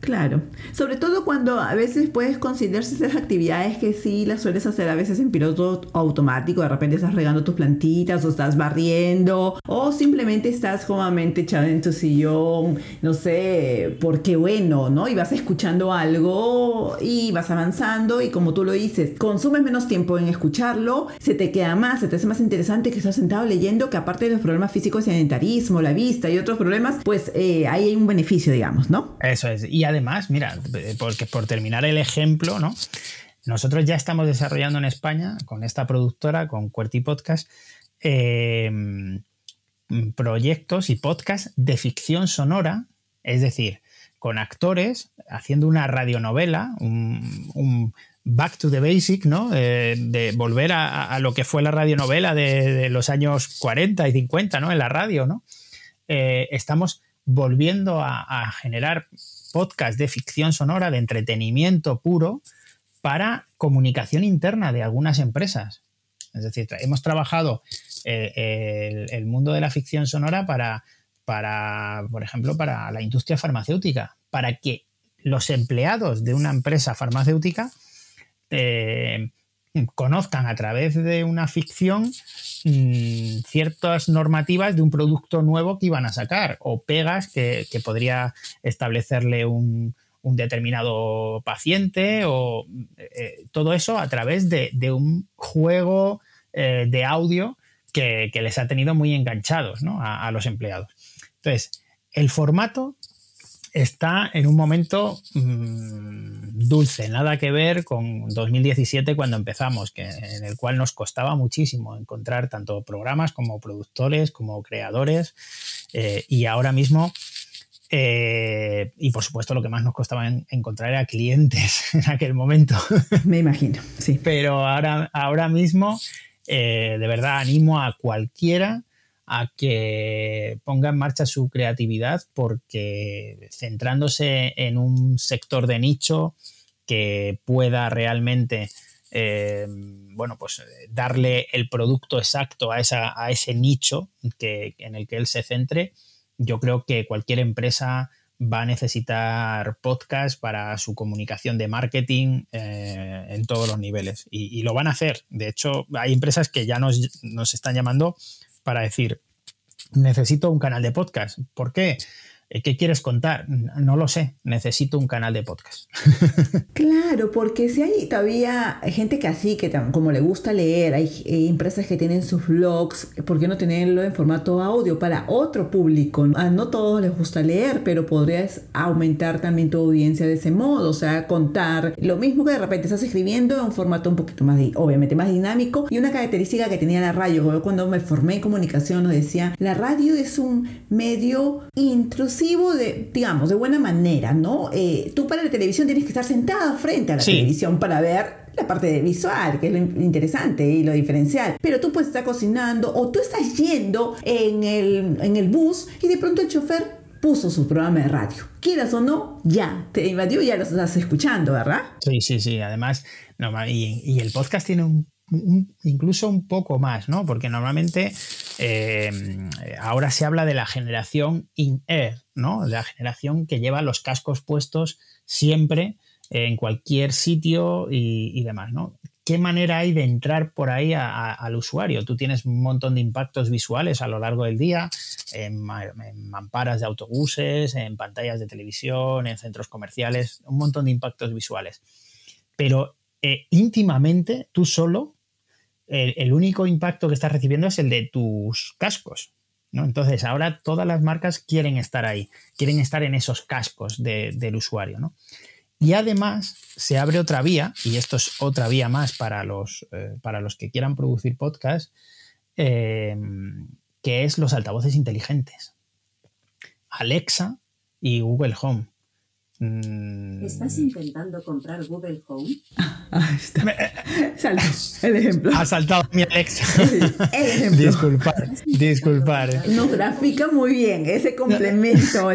S1: Claro, sobre todo cuando a veces puedes considerarse esas actividades que sí las sueles hacer a veces en piloto automático, de repente estás regando tus plantitas o estás barriendo o simplemente estás cómodamente echado en tu sillón, no sé, porque bueno, ¿no? Y vas escuchando algo y vas avanzando y como tú lo dices, consumes menos tiempo en escucharlo, se te queda más, se te hace más interesante que estás sentado leyendo que aparte de los problemas físicos, sedentarismo, la vista y otros problemas, pues eh, ahí hay un beneficio, digamos, ¿no?
S2: Eso es. Y además, mira, porque por terminar el ejemplo, ¿no? Nosotros ya estamos desarrollando en España con esta productora, con QWERTY Podcast, em, proyectos y podcasts de ficción sonora, es decir, con actores haciendo una radionovela, un, back to the basic, ¿no? Eh, de volver a, lo que fue la radionovela de, los años 40 y 50, ¿no? En la radio, ¿no? Eh, estamos volviendo a, generar podcast de ficción sonora, de entretenimiento puro, para comunicación interna de algunas empresas. Es decir, hemos trabajado eh, el, mundo de la ficción sonora para, para, por ejemplo, para la industria farmacéutica, para que los empleados de una empresa farmacéutica eh, conozcan a través de una ficción mm, ciertas normativas de un producto nuevo que iban a sacar o pegas que, podría establecerle un, determinado paciente o eh, todo eso a través de, un juego eh, de audio que, les ha tenido muy enganchados a, a los empleados. Entonces, el formato está en un momento mm, dulce, nada que ver con 2017 cuando empezamos, que, en el cual nos costaba muchísimo encontrar tanto programas como productores, como creadores, eh, y ahora mismo, eh, y por supuesto lo que más nos costaba encontrar era clientes en aquel momento.
S1: Me imagino, sí.
S2: Pero ahora, ahora mismo, eh, de verdad, animo a cualquiera a que ponga en marcha su creatividad porque centrándose en un sector de nicho que pueda realmente eh, bueno, pues darle el producto exacto a, esa, a ese nicho que, en el que él se centre, yo creo que cualquier empresa va a necesitar podcast para su comunicación de marketing eh, en todos los niveles. Y, lo van a hacer. De hecho, hay empresas que ya nos, nos están llamando para decir, necesito un canal de podcast. ¿Por qué? Eh, ¿Qué quieres contar? No lo sé, necesito un canal de podcast.
S1: claro, porque si hay todavía gente que así, que como le gusta leer, hay empresas que tienen sus blogs, ¿por qué no tenerlo en formato audio para otro público? A no todos les gusta leer, pero podrías aumentar también tu audiencia de ese modo, o sea, contar lo mismo que de repente estás escribiendo en un formato un poquito más, obviamente más dinámico y una característica que tenía la radio, cuando me formé en comunicación nos decía, la radio es un medio intrusivo de, digamos, de buena manera, ¿no? Eh, tú para la televisión tienes que estar sentado frente a la televisión para ver la parte visual, que es lo interesante y lo diferencial. Pero tú puedes estar cocinando o tú estás yendo en el, en el bus y de pronto el chofer puso su programa de radio. Quieras o no, ya te invadió, ya lo estás escuchando, ¿verdad?
S2: Sí, sí, sí. Además, y, y el podcast tiene un incluso un poco más, ¿no? Porque normalmente eh, ahora se habla de la generación in-air, ¿no? La generación que lleva los cascos puestos siempre en cualquier sitio y, demás, ¿no? ¿qué manera hay de entrar por ahí al usuario? Tú tienes un montón de impactos visuales a lo largo del día, en, mamparas de autobuses, en pantallas de televisión, en centros comerciales, un montón de impactos visuales. Pero eh, íntimamente, tú solo, el, único impacto que estás recibiendo es el de tus cascos. ¿no? Entonces, ahora todas las marcas quieren estar ahí, quieren estar en esos cascos del usuario. ¿no? Y además se abre otra vía, y esto es otra vía más para los, eh, para los que quieran producir podcast, eh, que es los altavoces inteligentes. Alexa y Google Home.
S3: Mm. ¿Estás intentando comprar Google Home?
S1: Ah, está. el ejemplo.
S2: Ha saltado mi Alexa. El ejemplo. Disculpar, disculpar.
S1: No grafica muy bien ese complemento.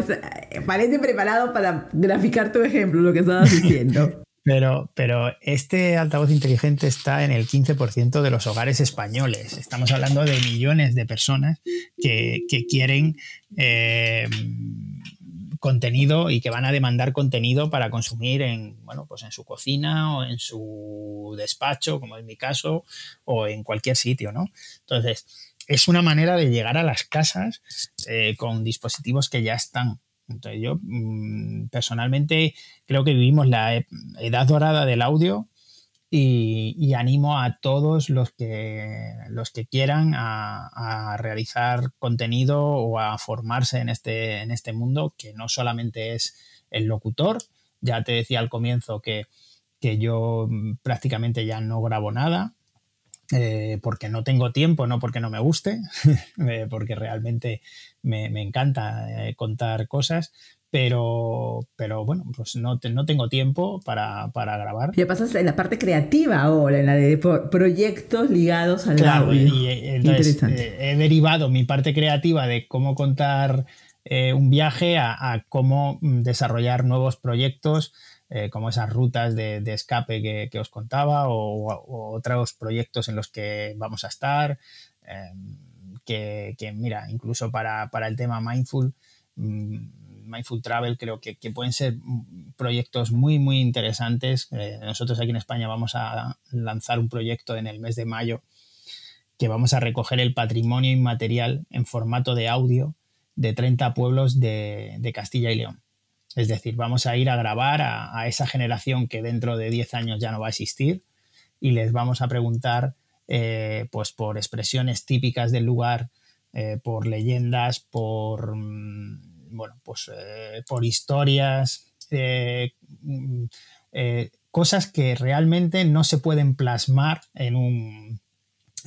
S1: parece preparado para graficar tu ejemplo, lo que estabas diciendo.
S2: Pero, pero este altavoz inteligente está en el 15% de los hogares españoles. Estamos hablando de millones de personas que, quieren eh, contenido y que van a demandar contenido para consumir en, bueno, pues en su cocina o en su despacho, como es mi caso, o en cualquier sitio, ¿no? Entonces, es una manera de llegar a las casas eh, con dispositivos que ya están. Entonces, yo mm, personalmente creo que vivimos la edad dorada del audio y, animo a todos los que, los que quieran a, realizar contenido o a formarse en este, en este mundo, que no solamente es el locutor. Ya te decía al comienzo que, yo prácticamente ya no grabo nada. Eh, porque no tengo tiempo, no porque no me guste, eh, porque realmente me, encanta eh, contar cosas, pero, pero bueno, pues no, no tengo tiempo para, grabar.
S1: Ya pasas en la parte creativa ahora, en la de proyectos ligados al
S2: claro, Y, eh, eh, he derivado mi parte creativa de cómo contar eh, un viaje a, cómo desarrollar nuevos proyectos, como esas rutas de, escape que, os contaba, o, otros proyectos en los que vamos a estar. Que, que, mira, incluso para, para el tema mindful mm, Mindful Travel creo que, pueden ser proyectos muy, muy interesantes. Eh, nosotros aquí en España vamos a lanzar un proyecto en el mes de mayo que vamos a recoger el patrimonio inmaterial en formato de audio de 30 pueblos de, Castilla y León. Es decir, vamos a ir a grabar a, esa generación que dentro de 10 años ya no va a existir y les vamos a preguntar eh, pues por expresiones típicas del lugar, eh, por leyendas, por... Mm, bueno, pues eh, por historias, eh, mm, eh, cosas que realmente no se pueden plasmar en un,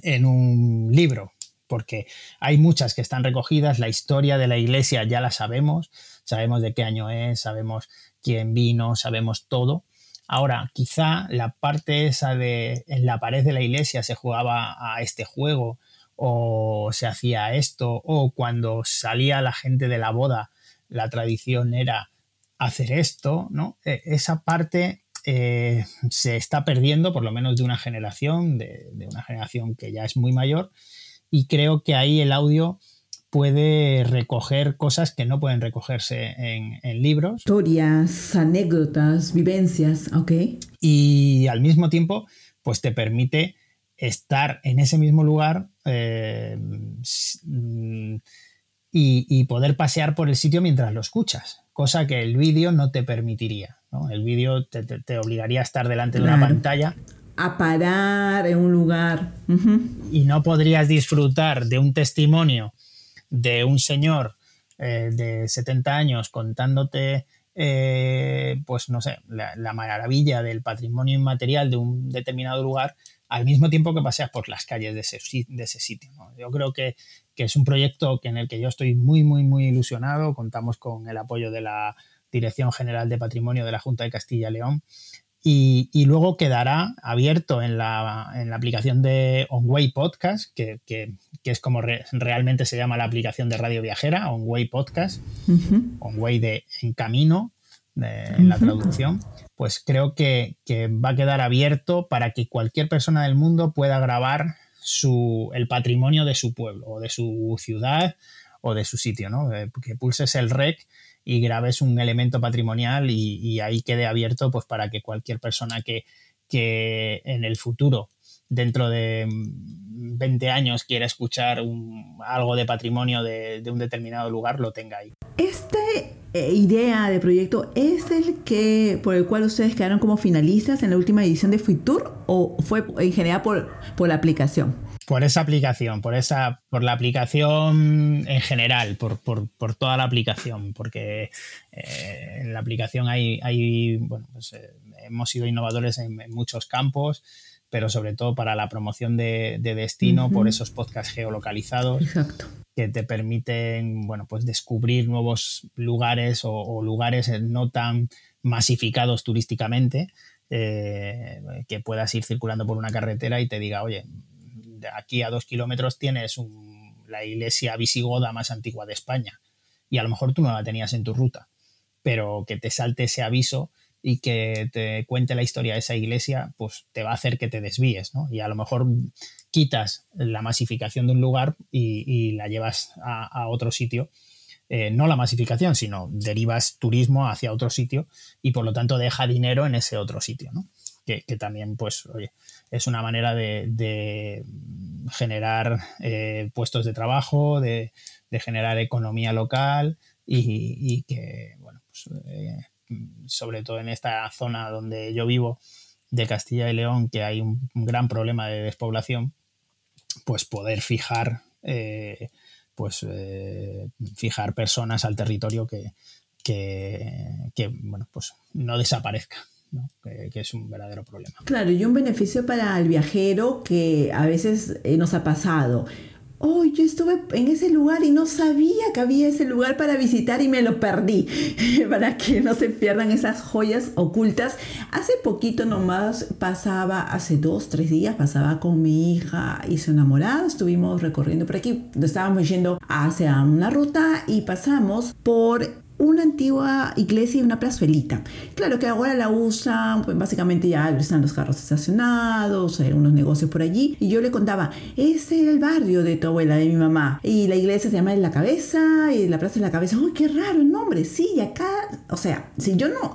S2: en un libro, porque hay muchas que están recogidas, la historia de la iglesia ya la sabemos, sabemos de qué año es, sabemos quién vino, sabemos todo. Ahora, quizá la parte esa de en la pared de la iglesia se jugaba a este juego o se hacía esto, o cuando salía la gente de la boda la tradición era hacer esto, ¿no? E, esa parte eh, se está perdiendo, por lo menos de una generación, de, una generación que ya es muy mayor, y creo que ahí el audio puede recoger cosas que no pueden recogerse en, libros.
S1: Historias, anécdotas, vivencias, ok.
S2: Y al mismo tiempo, pues te permite estar en ese mismo lugar eh, y, poder pasear por el sitio mientras lo escuchas, cosa que el vídeo no te permitiría. El vídeo te, obligaría a estar delante de una pantalla.
S1: A parar en un lugar.
S2: Y no podrías disfrutar de un testimonio de un señor eh, de 70 años contándote, eh, pues no sé, la, maravilla del patrimonio inmaterial de un determinado lugar al mismo tiempo que paseas por las calles de ese, de ese sitio. Yo creo que, que es un proyecto en el que yo estoy muy, muy, muy ilusionado. Contamos con el apoyo de la Dirección General de Patrimonio de la Junta de Castilla y León. Y, luego quedará abierto en la, en la aplicación de OnWay Podcast, que, que, es como realmente se llama la aplicación de radio viajera, OnWay Podcast, OnWay de En Camino, en la traducción, pues creo que, que, va a quedar abierto para que cualquier persona del mundo pueda grabar el patrimonio de su pueblo o de su ciudad o de su sitio, ¿no? Eh, que pulses el rec y grabes un elemento patrimonial y, ahí quede abierto pues para que cualquier persona que, que en el futuro, dentro de 20 años, quiera escuchar algo de patrimonio de, un determinado lugar, lo tenga ahí.
S1: Esta eh, idea de proyecto es el que por el cual ustedes quedaron como finalistas en la última edición de Futur o fue en general por, por la aplicación?
S2: Por esa aplicación, por esa, por la aplicación en general, por, toda la aplicación, porque eh, en la aplicación hay, hay bueno, pues, eh, hemos sido innovadores en, muchos campos, pero sobre todo para la promoción de, destino, por esos podcasts geolocalizados. que te permiten bueno, pues descubrir nuevos lugares o, lugares no tan masificados turísticamente, eh, que puedas ir circulando por una carretera y te diga, oye, de aquí a dos kilómetros tienes la iglesia visigoda más antigua de España y a lo mejor tú no la tenías en tu ruta, pero que te salte ese aviso y que te cuente la historia de esa iglesia, pues te va a hacer que te desvíes, ¿no? Y a lo mejor quitas la masificación de un lugar y, la llevas a, otro sitio. Eh, no la masificación, sino derivas turismo hacia otro sitio y por lo tanto deja dinero en ese otro sitio, ¿no? Que, también, pues, oye, es una manera de, generar eh, puestos de trabajo, de, generar economía local y, que, bueno, pues, eh, sobre todo en esta zona donde yo vivo, de Castilla y León, que hay un, gran problema de despoblación, pues poder fijar, eh, pues, fijar personas al territorio que, que, bueno, pues no desaparezca que, es un verdadero problema.
S1: Claro, y un beneficio para el viajero que a veces eh, nos ha pasado. Oh, yo estuve en ese lugar y no sabía que había ese lugar para visitar y me lo perdí. para que no se pierdan esas joyas ocultas. Hace poquito nomás pasaba, hace dos, tres días, pasaba con mi hija y su enamorado. Estuvimos recorriendo por aquí. Estábamos yendo hacia una ruta y pasamos por una antigua iglesia y una plazuelita. Claro que ahora la usan, pues básicamente ya están los carros estacionados, hay unos negocios por allí. Y yo le contaba, ese era el barrio de tu abuela, de mi mamá. Y la iglesia se llama La Cabeza y la plaza de la Cabeza. ¡Uy, qué raro el nombre! Sí, y acá, o sea, si yo no,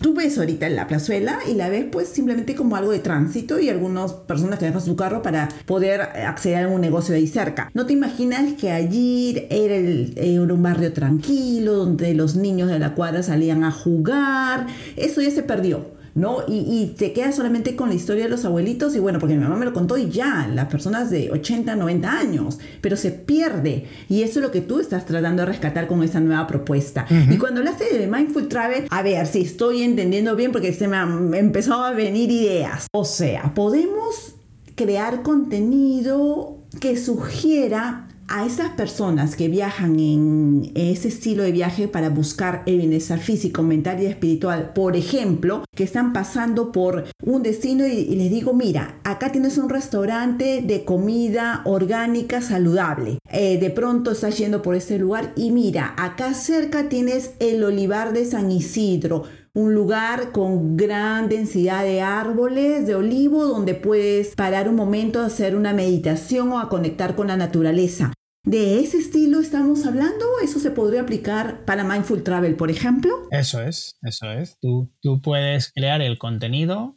S1: tú ves ahorita en la plazuela y la ves pues simplemente como algo de tránsito y algunas personas que dejan su carro para poder acceder a un negocio de ahí cerca. No te imaginas que allí era, era un barrio tranquilo, donde los niños de la cuadra salían a jugar, eso ya se perdió. ¿no? Y, y, te quedas solamente con la historia de los abuelitos y bueno, porque mi mamá me lo contó y ya, las personas de 80, 90 años, pero se pierde y eso es lo que tú estás tratando de rescatar con esa nueva propuesta. Y cuando hablaste de Mindful Travel, a ver si estoy entendiendo bien porque se me, me empezó a venir ideas. O sea, podemos crear contenido que sugiera a esas personas que viajan en ese estilo de viaje para buscar el bienestar físico, mental y espiritual, por ejemplo, que están pasando por un destino y, les digo, mira, acá tienes un restaurante de comida orgánica saludable. Eh, de pronto estás yendo por este lugar y mira, acá cerca tienes el olivar de San Isidro un lugar con gran densidad de árboles de olivo donde puedes parar un momento a hacer una meditación o a conectar con la naturaleza. ¿De ese estilo estamos hablando? ¿Eso se podría aplicar para Mindful Travel, por ejemplo?
S2: Eso es, eso es. Tú, tú puedes crear el contenido.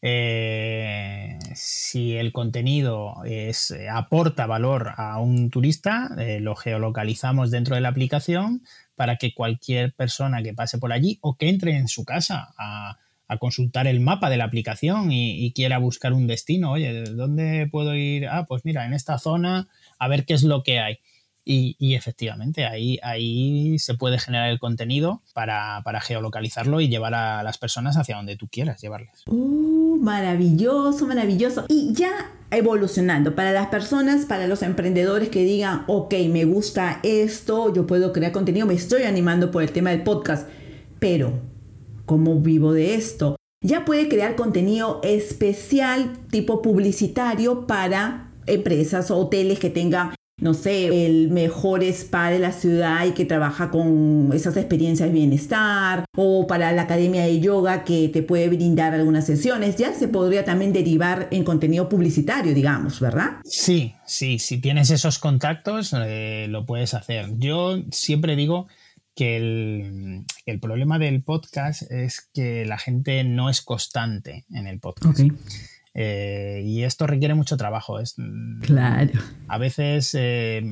S2: Eh, si el contenido es, eh, aporta valor a un turista, eh, lo geolocalizamos dentro de la aplicación para que cualquier persona que pase por allí o que entre en su casa a, consultar el mapa de la aplicación y, quiera buscar un destino, oye, ¿dónde puedo ir? Ah, pues mira, en esta zona, a ver qué es lo que hay. Y, efectivamente, ahí, ahí se puede generar el contenido para, para, geolocalizarlo y llevar a las personas hacia donde tú quieras llevarles.
S1: Uh, maravilloso, maravilloso. Y ya evolucionando. Para las personas, para los emprendedores que digan, ok, me gusta esto, yo puedo crear contenido, me estoy animando por el tema del podcast, pero ¿cómo vivo de esto? Ya puede crear contenido especial tipo publicitario para empresas o hoteles que tengan no sé, el mejor spa de la ciudad y que trabaja con esas experiencias de bienestar, o para la academia de yoga que te puede brindar algunas sesiones, ya se podría también derivar en contenido publicitario, digamos, ¿verdad?
S2: Sí, sí, si tienes esos contactos, eh, lo puedes hacer. Yo siempre digo que el, problema del podcast es que la gente no es constante en el podcast. Eh, y esto requiere mucho trabajo. Es,
S1: mm, claro.
S2: A veces eh,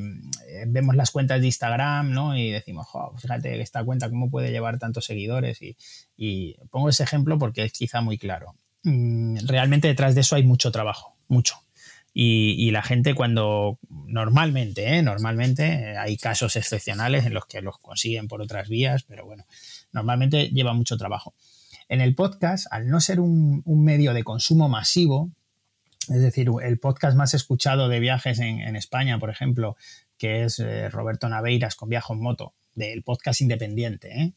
S2: vemos las cuentas de Instagram ¿no? y decimos, fíjate esta cuenta, ¿cómo puede llevar tantos seguidores? Y, pongo ese ejemplo porque es quizá muy claro. Mm, realmente detrás de eso hay mucho trabajo, mucho. Y, la gente cuando normalmente, ¿eh? normalmente hay casos excepcionales en los que los consiguen por otras vías, pero bueno, normalmente lleva mucho trabajo. En el podcast, al no ser un, medio de consumo masivo, es decir, el podcast más escuchado de viajes en, España, por ejemplo, que es eh, Roberto Naveiras con Viajo en Moto, del podcast independiente ¿eh?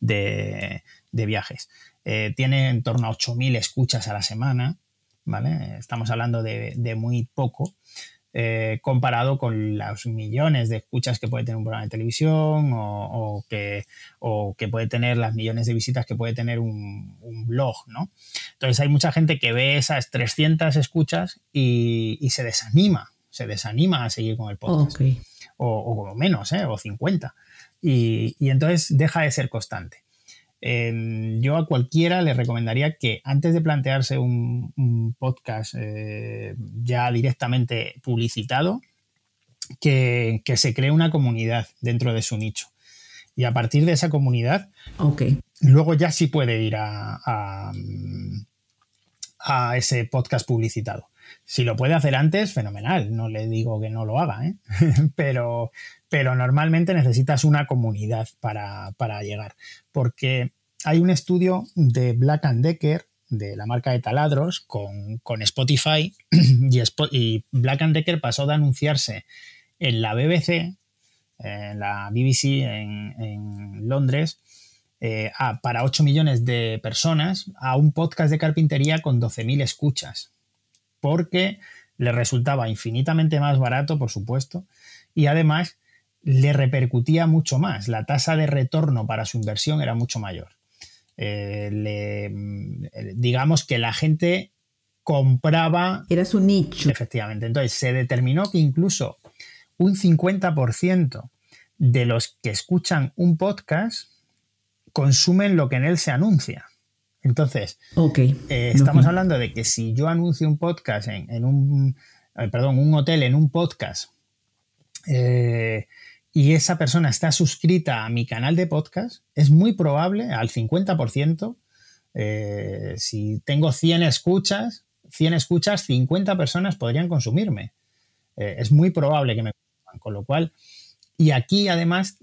S2: de, viajes. Eh, tiene en torno a 8.000 escuchas a la semana, ¿vale? Estamos hablando de muy poco. Eh, comparado con los millones de escuchas que puede tener un programa de televisión o, que, que, puede tener las millones de visitas que puede tener un, blog, ¿no? Entonces hay mucha gente que ve esas 300 escuchas y, se desanima, se desanima a seguir con el podcast. O, como menos, ¿eh? o 50. y entonces deja de ser constante. Em, yo a cualquiera le recomendaría que antes de plantearse un, podcast eh, ya directamente publicitado, que, se cree una comunidad dentro de su nicho. Y a partir de esa comunidad, luego ya sí puede ir a, a, ese podcast publicitado. Si lo puede hacer antes, fenomenal. No le digo que no lo haga, ¿eh? pero, pero normalmente necesitas una comunidad para, llegar. Porque hay un estudio de Black and Decker, de la marca de taladros, con, Spotify, y, Black and Decker pasó de anunciarse en la BBC, en la BBC en, Londres, eh, para 8 millones de personas, a un podcast de carpintería con 12.000 escuchas, porque le resultaba infinitamente más barato, por supuesto, y además le repercutía mucho más. La tasa de retorno para su inversión era mucho mayor. Eh, mm, digamos que la gente compraba...
S1: Era su nicho.
S2: Efectivamente. Entonces se determinó que incluso un 50% de los que escuchan un podcast consumen lo que en él se anuncia. Entonces, eh, estamos hablando de que si yo anuncio un podcast en, un, eh, perdón, un hotel en un podcast y esa persona está suscrita a mi canal de podcast, es muy probable, al 50%, eh, si tengo 100 escuchas, 100 escuchas, 50 personas podrían consumirme. Eh, es muy probable que me consuman, con lo cual, y aquí además,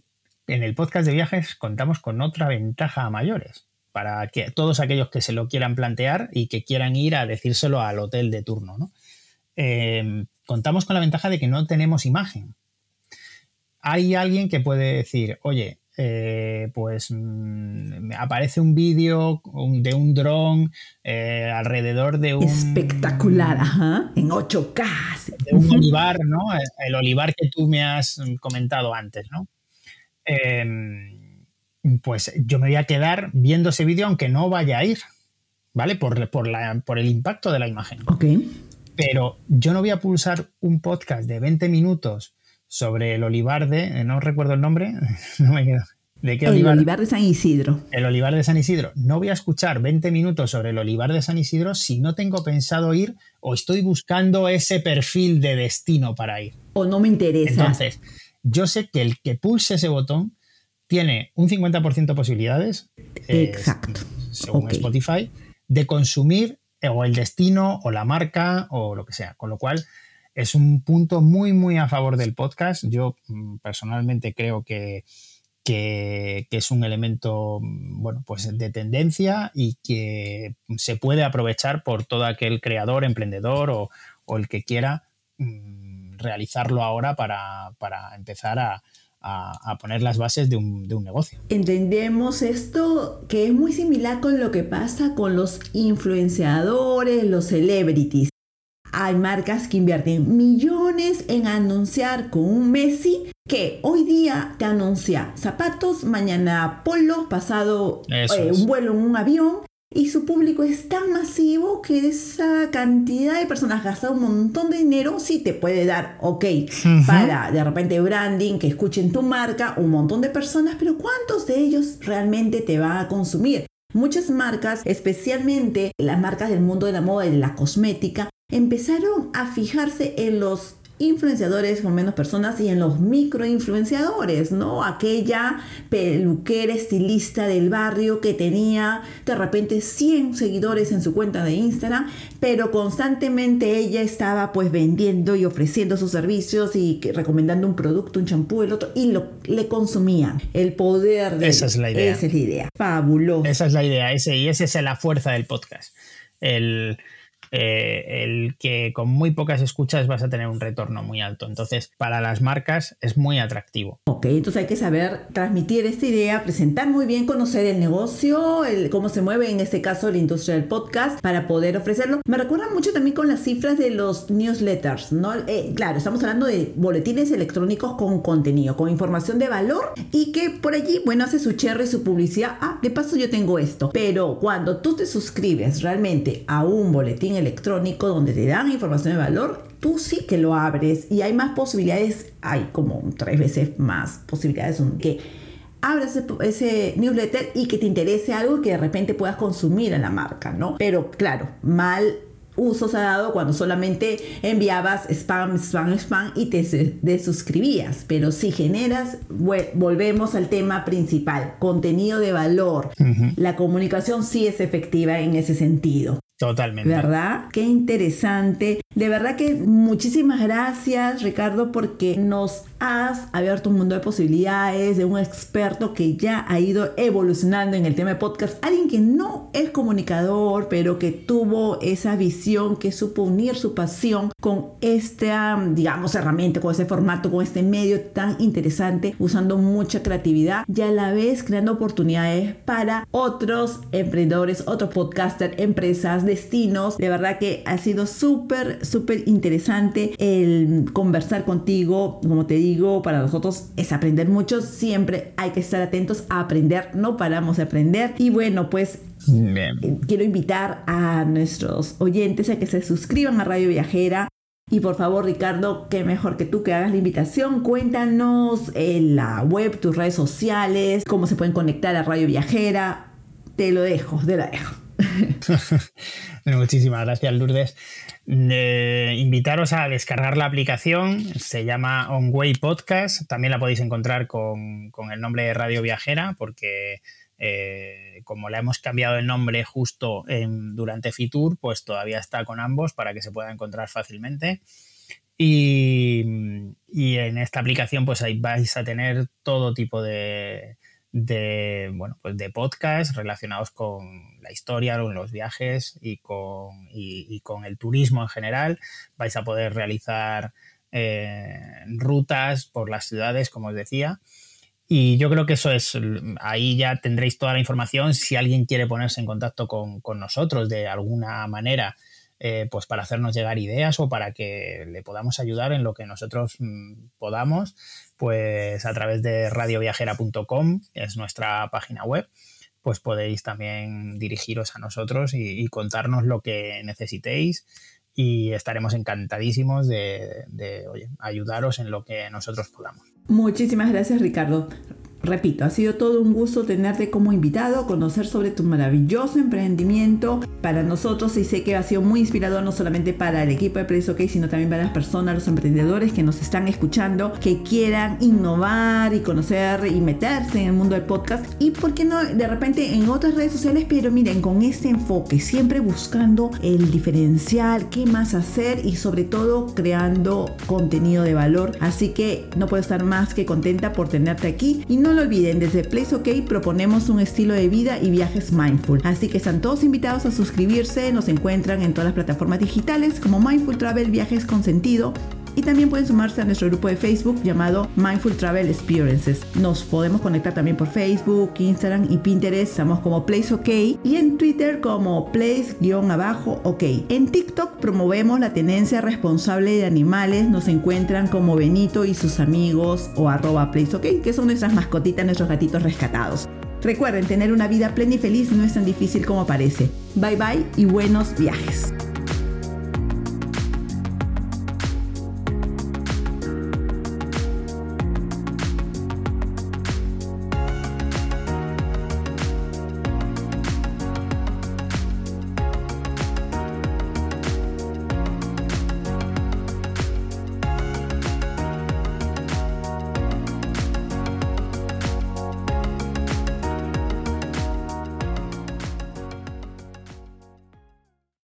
S2: en el podcast de viajes contamos con otra ventaja a mayores, para que todos aquellos que se lo quieran plantear y que quieran ir a decírselo al hotel de turno. Eh, contamos con la ventaja de que no tenemos imagen hay alguien que puede decir, oye, eh, pues me mm, aparece un vídeo de un dron eh, alrededor de un...
S1: Espectacular, ajá, en 8K.
S2: De un olivar, ¿no? El olivar que tú me has comentado antes, ¿no? Em, pues yo me voy a quedar viendo ese vídeo aunque no vaya a ir, ¿vale? Por, por, por el impacto de la imagen.
S1: Ok.
S2: Pero yo no voy a pulsar un podcast de 20 minutos sobre el olivar de, eh, no recuerdo el nombre, no me quedo.
S1: ¿De qué el olivar? de San Isidro.
S2: El olivar de San Isidro. No voy a escuchar 20 minutos sobre el olivar de San Isidro si no tengo pensado ir o estoy buscando ese perfil de destino para ir.
S1: O no me interesa.
S2: Entonces, yo sé que el que pulse ese botón tiene un 50% de posibilidades,
S1: Exacto.
S2: según Spotify, de consumir o el destino o la marca o lo que sea. Con lo cual, es un punto muy, muy a favor del podcast. Yo mm, personalmente creo que, que, es un elemento mm, bueno, pues de tendencia y que se puede aprovechar por todo aquel creador, emprendedor o, el que quiera mm, realizarlo ahora para, empezar a, poner las bases de un, de un, negocio.
S1: Entendemos esto que es muy similar con lo que pasa con los influenciadores, los celebrities. Hay marcas que invierten millones en anunciar con un Messi que hoy día te anuncia zapatos, mañana polo, pasado eh, un vuelo en un avión y su público es tan masivo que esa cantidad de personas gasta un montón de dinero, sí te puede dar, ok, para de repente branding, que escuchen tu marca, un montón de personas, pero ¿cuántos de ellos realmente te van a consumir? Muchas marcas, especialmente las marcas del mundo de la moda y de la cosmética, empezaron a fijarse en los influenciadores con menos personas y en los microinfluenciadores, ¿no? Aquella peluquera estilista del barrio que tenía de repente 100 seguidores en su cuenta de Instagram, pero constantemente ella estaba pues vendiendo y ofreciendo sus servicios y recomendando un producto, un champú, el otro, y lo, le consumían. El poder de...
S2: Esa es la idea.
S1: Esa es la idea. Fabuloso.
S2: Esa es la idea, ese, y esa es la fuerza del podcast. El eh, el que con muy pocas escuchas vas a tener un retorno muy alto. Entonces, para las marcas es muy atractivo.
S1: Ok, entonces hay que saber transmitir esta idea, presentar muy bien, conocer el negocio, el, cómo se mueve en este caso la industria del podcast para poder ofrecerlo. Me recuerda mucho también con las cifras de los newsletters, ¿no? Eh, claro, estamos hablando de boletines electrónicos con contenido, con información de valor y que por allí, bueno, hace su cherry, su publicidad. Ah, de paso yo tengo esto. Pero cuando tú te suscribes realmente a un boletín electrónico donde te dan información de valor, tú sí que lo abres y hay más posibilidades, hay como tres veces más posibilidades que abras ese, newsletter y que te interese algo que de repente puedas consumir en la marca, ¿no? Pero claro, mal uso se ha dado cuando solamente enviabas spam, spam, spam y te desuscribías. Pero si generas, volvemos al tema principal, contenido de valor. La comunicación sí es efectiva en ese sentido.
S2: Totalmente.
S1: ¿Verdad? Qué interesante. De verdad que muchísimas gracias, Ricardo, porque nos has abierto un mundo de posibilidades de un experto que ya ha ido evolucionando en el tema de podcast. Alguien que no es comunicador, pero que tuvo esa visión, que supo unir su pasión con esta, digamos, herramienta, con ese formato, con este medio tan interesante, usando mucha creatividad y a la vez creando oportunidades para otros emprendedores, otros podcasters, empresas, destinos. De verdad que ha sido súper, súper interesante el conversar contigo. Como te digo, para nosotros es aprender mucho. Siempre hay que estar atentos a aprender. No paramos de aprender. Y bueno, pues eh, quiero invitar a nuestros oyentes a que se suscriban a Radio Viajera. Y por favor, Ricardo, qué mejor que tú que hagas la invitación. Cuéntanos en la web, tus redes sociales, cómo se pueden conectar a Radio Viajera. Te lo dejo, te lo dejo.
S2: Muchísimas gracias, Lourdes. Invitaros a descargar la aplicación, se llama OnWay Podcast, también la podéis encontrar con, el nombre de Radio Viajera, porque eh, como la hemos cambiado el nombre justo durante Fitur, pues todavía está con ambos para que se pueda encontrar fácilmente. Y, y en esta aplicación pues ahí vais a tener todo tipo de, de, bueno, pues de podcasts relacionados con la historia, los viajes y con, y, con el turismo en general. Vais a poder realizar eh, rutas por las ciudades, como os decía. Y yo creo que eso es, ahí ya tendréis toda la información si alguien quiere ponerse en contacto con, con nosotros de alguna manera eh, pues para hacernos llegar ideas o para que le podamos ayudar en lo que nosotros mm, podamos, pues a través de radioviajera.com, es nuestra página web, pues podéis también dirigiros a nosotros y, contarnos lo que necesitéis y estaremos encantadísimos de, ayudaros en lo que nosotros podamos.
S1: Muchísimas gracias Ricardo. Repito, ha sido todo un gusto tenerte como invitado, conocer sobre tu maravilloso emprendimiento para nosotros y sé que ha sido muy inspirador no solamente para el equipo de Place OK, sino también para las personas, los emprendedores que nos están escuchando, que quieran innovar y conocer y meterse en el mundo del podcast y por qué no de repente en otras redes sociales, pero miren, con este enfoque, siempre buscando el diferencial, qué más hacer y sobre todo creando contenido de valor. Así que no puedo estar que contenta por tenerte aquí y no lo olviden, desde Place OK proponemos un estilo de vida y viajes mindful. Así que están todos invitados a suscribirse. Nos encuentran en todas las plataformas digitales como Mindful Travel Viajes con Sentido y también pueden sumarse a nuestro grupo de Facebook llamado Mindful Travel Experiences. Nos podemos conectar también por Facebook, Instagram y Pinterest. Estamos como Place OK y en Twitter como Place-OK. En TikTok promovemos la tenencia responsable de animales. Nos encuentran como Benito y sus amigos o arroba Place OK, que son nuestras mascotitas, nuestros gatitos rescatados. Recuerden, tener una vida plena y feliz no es tan difícil como parece. Bye bye y buenos viajes.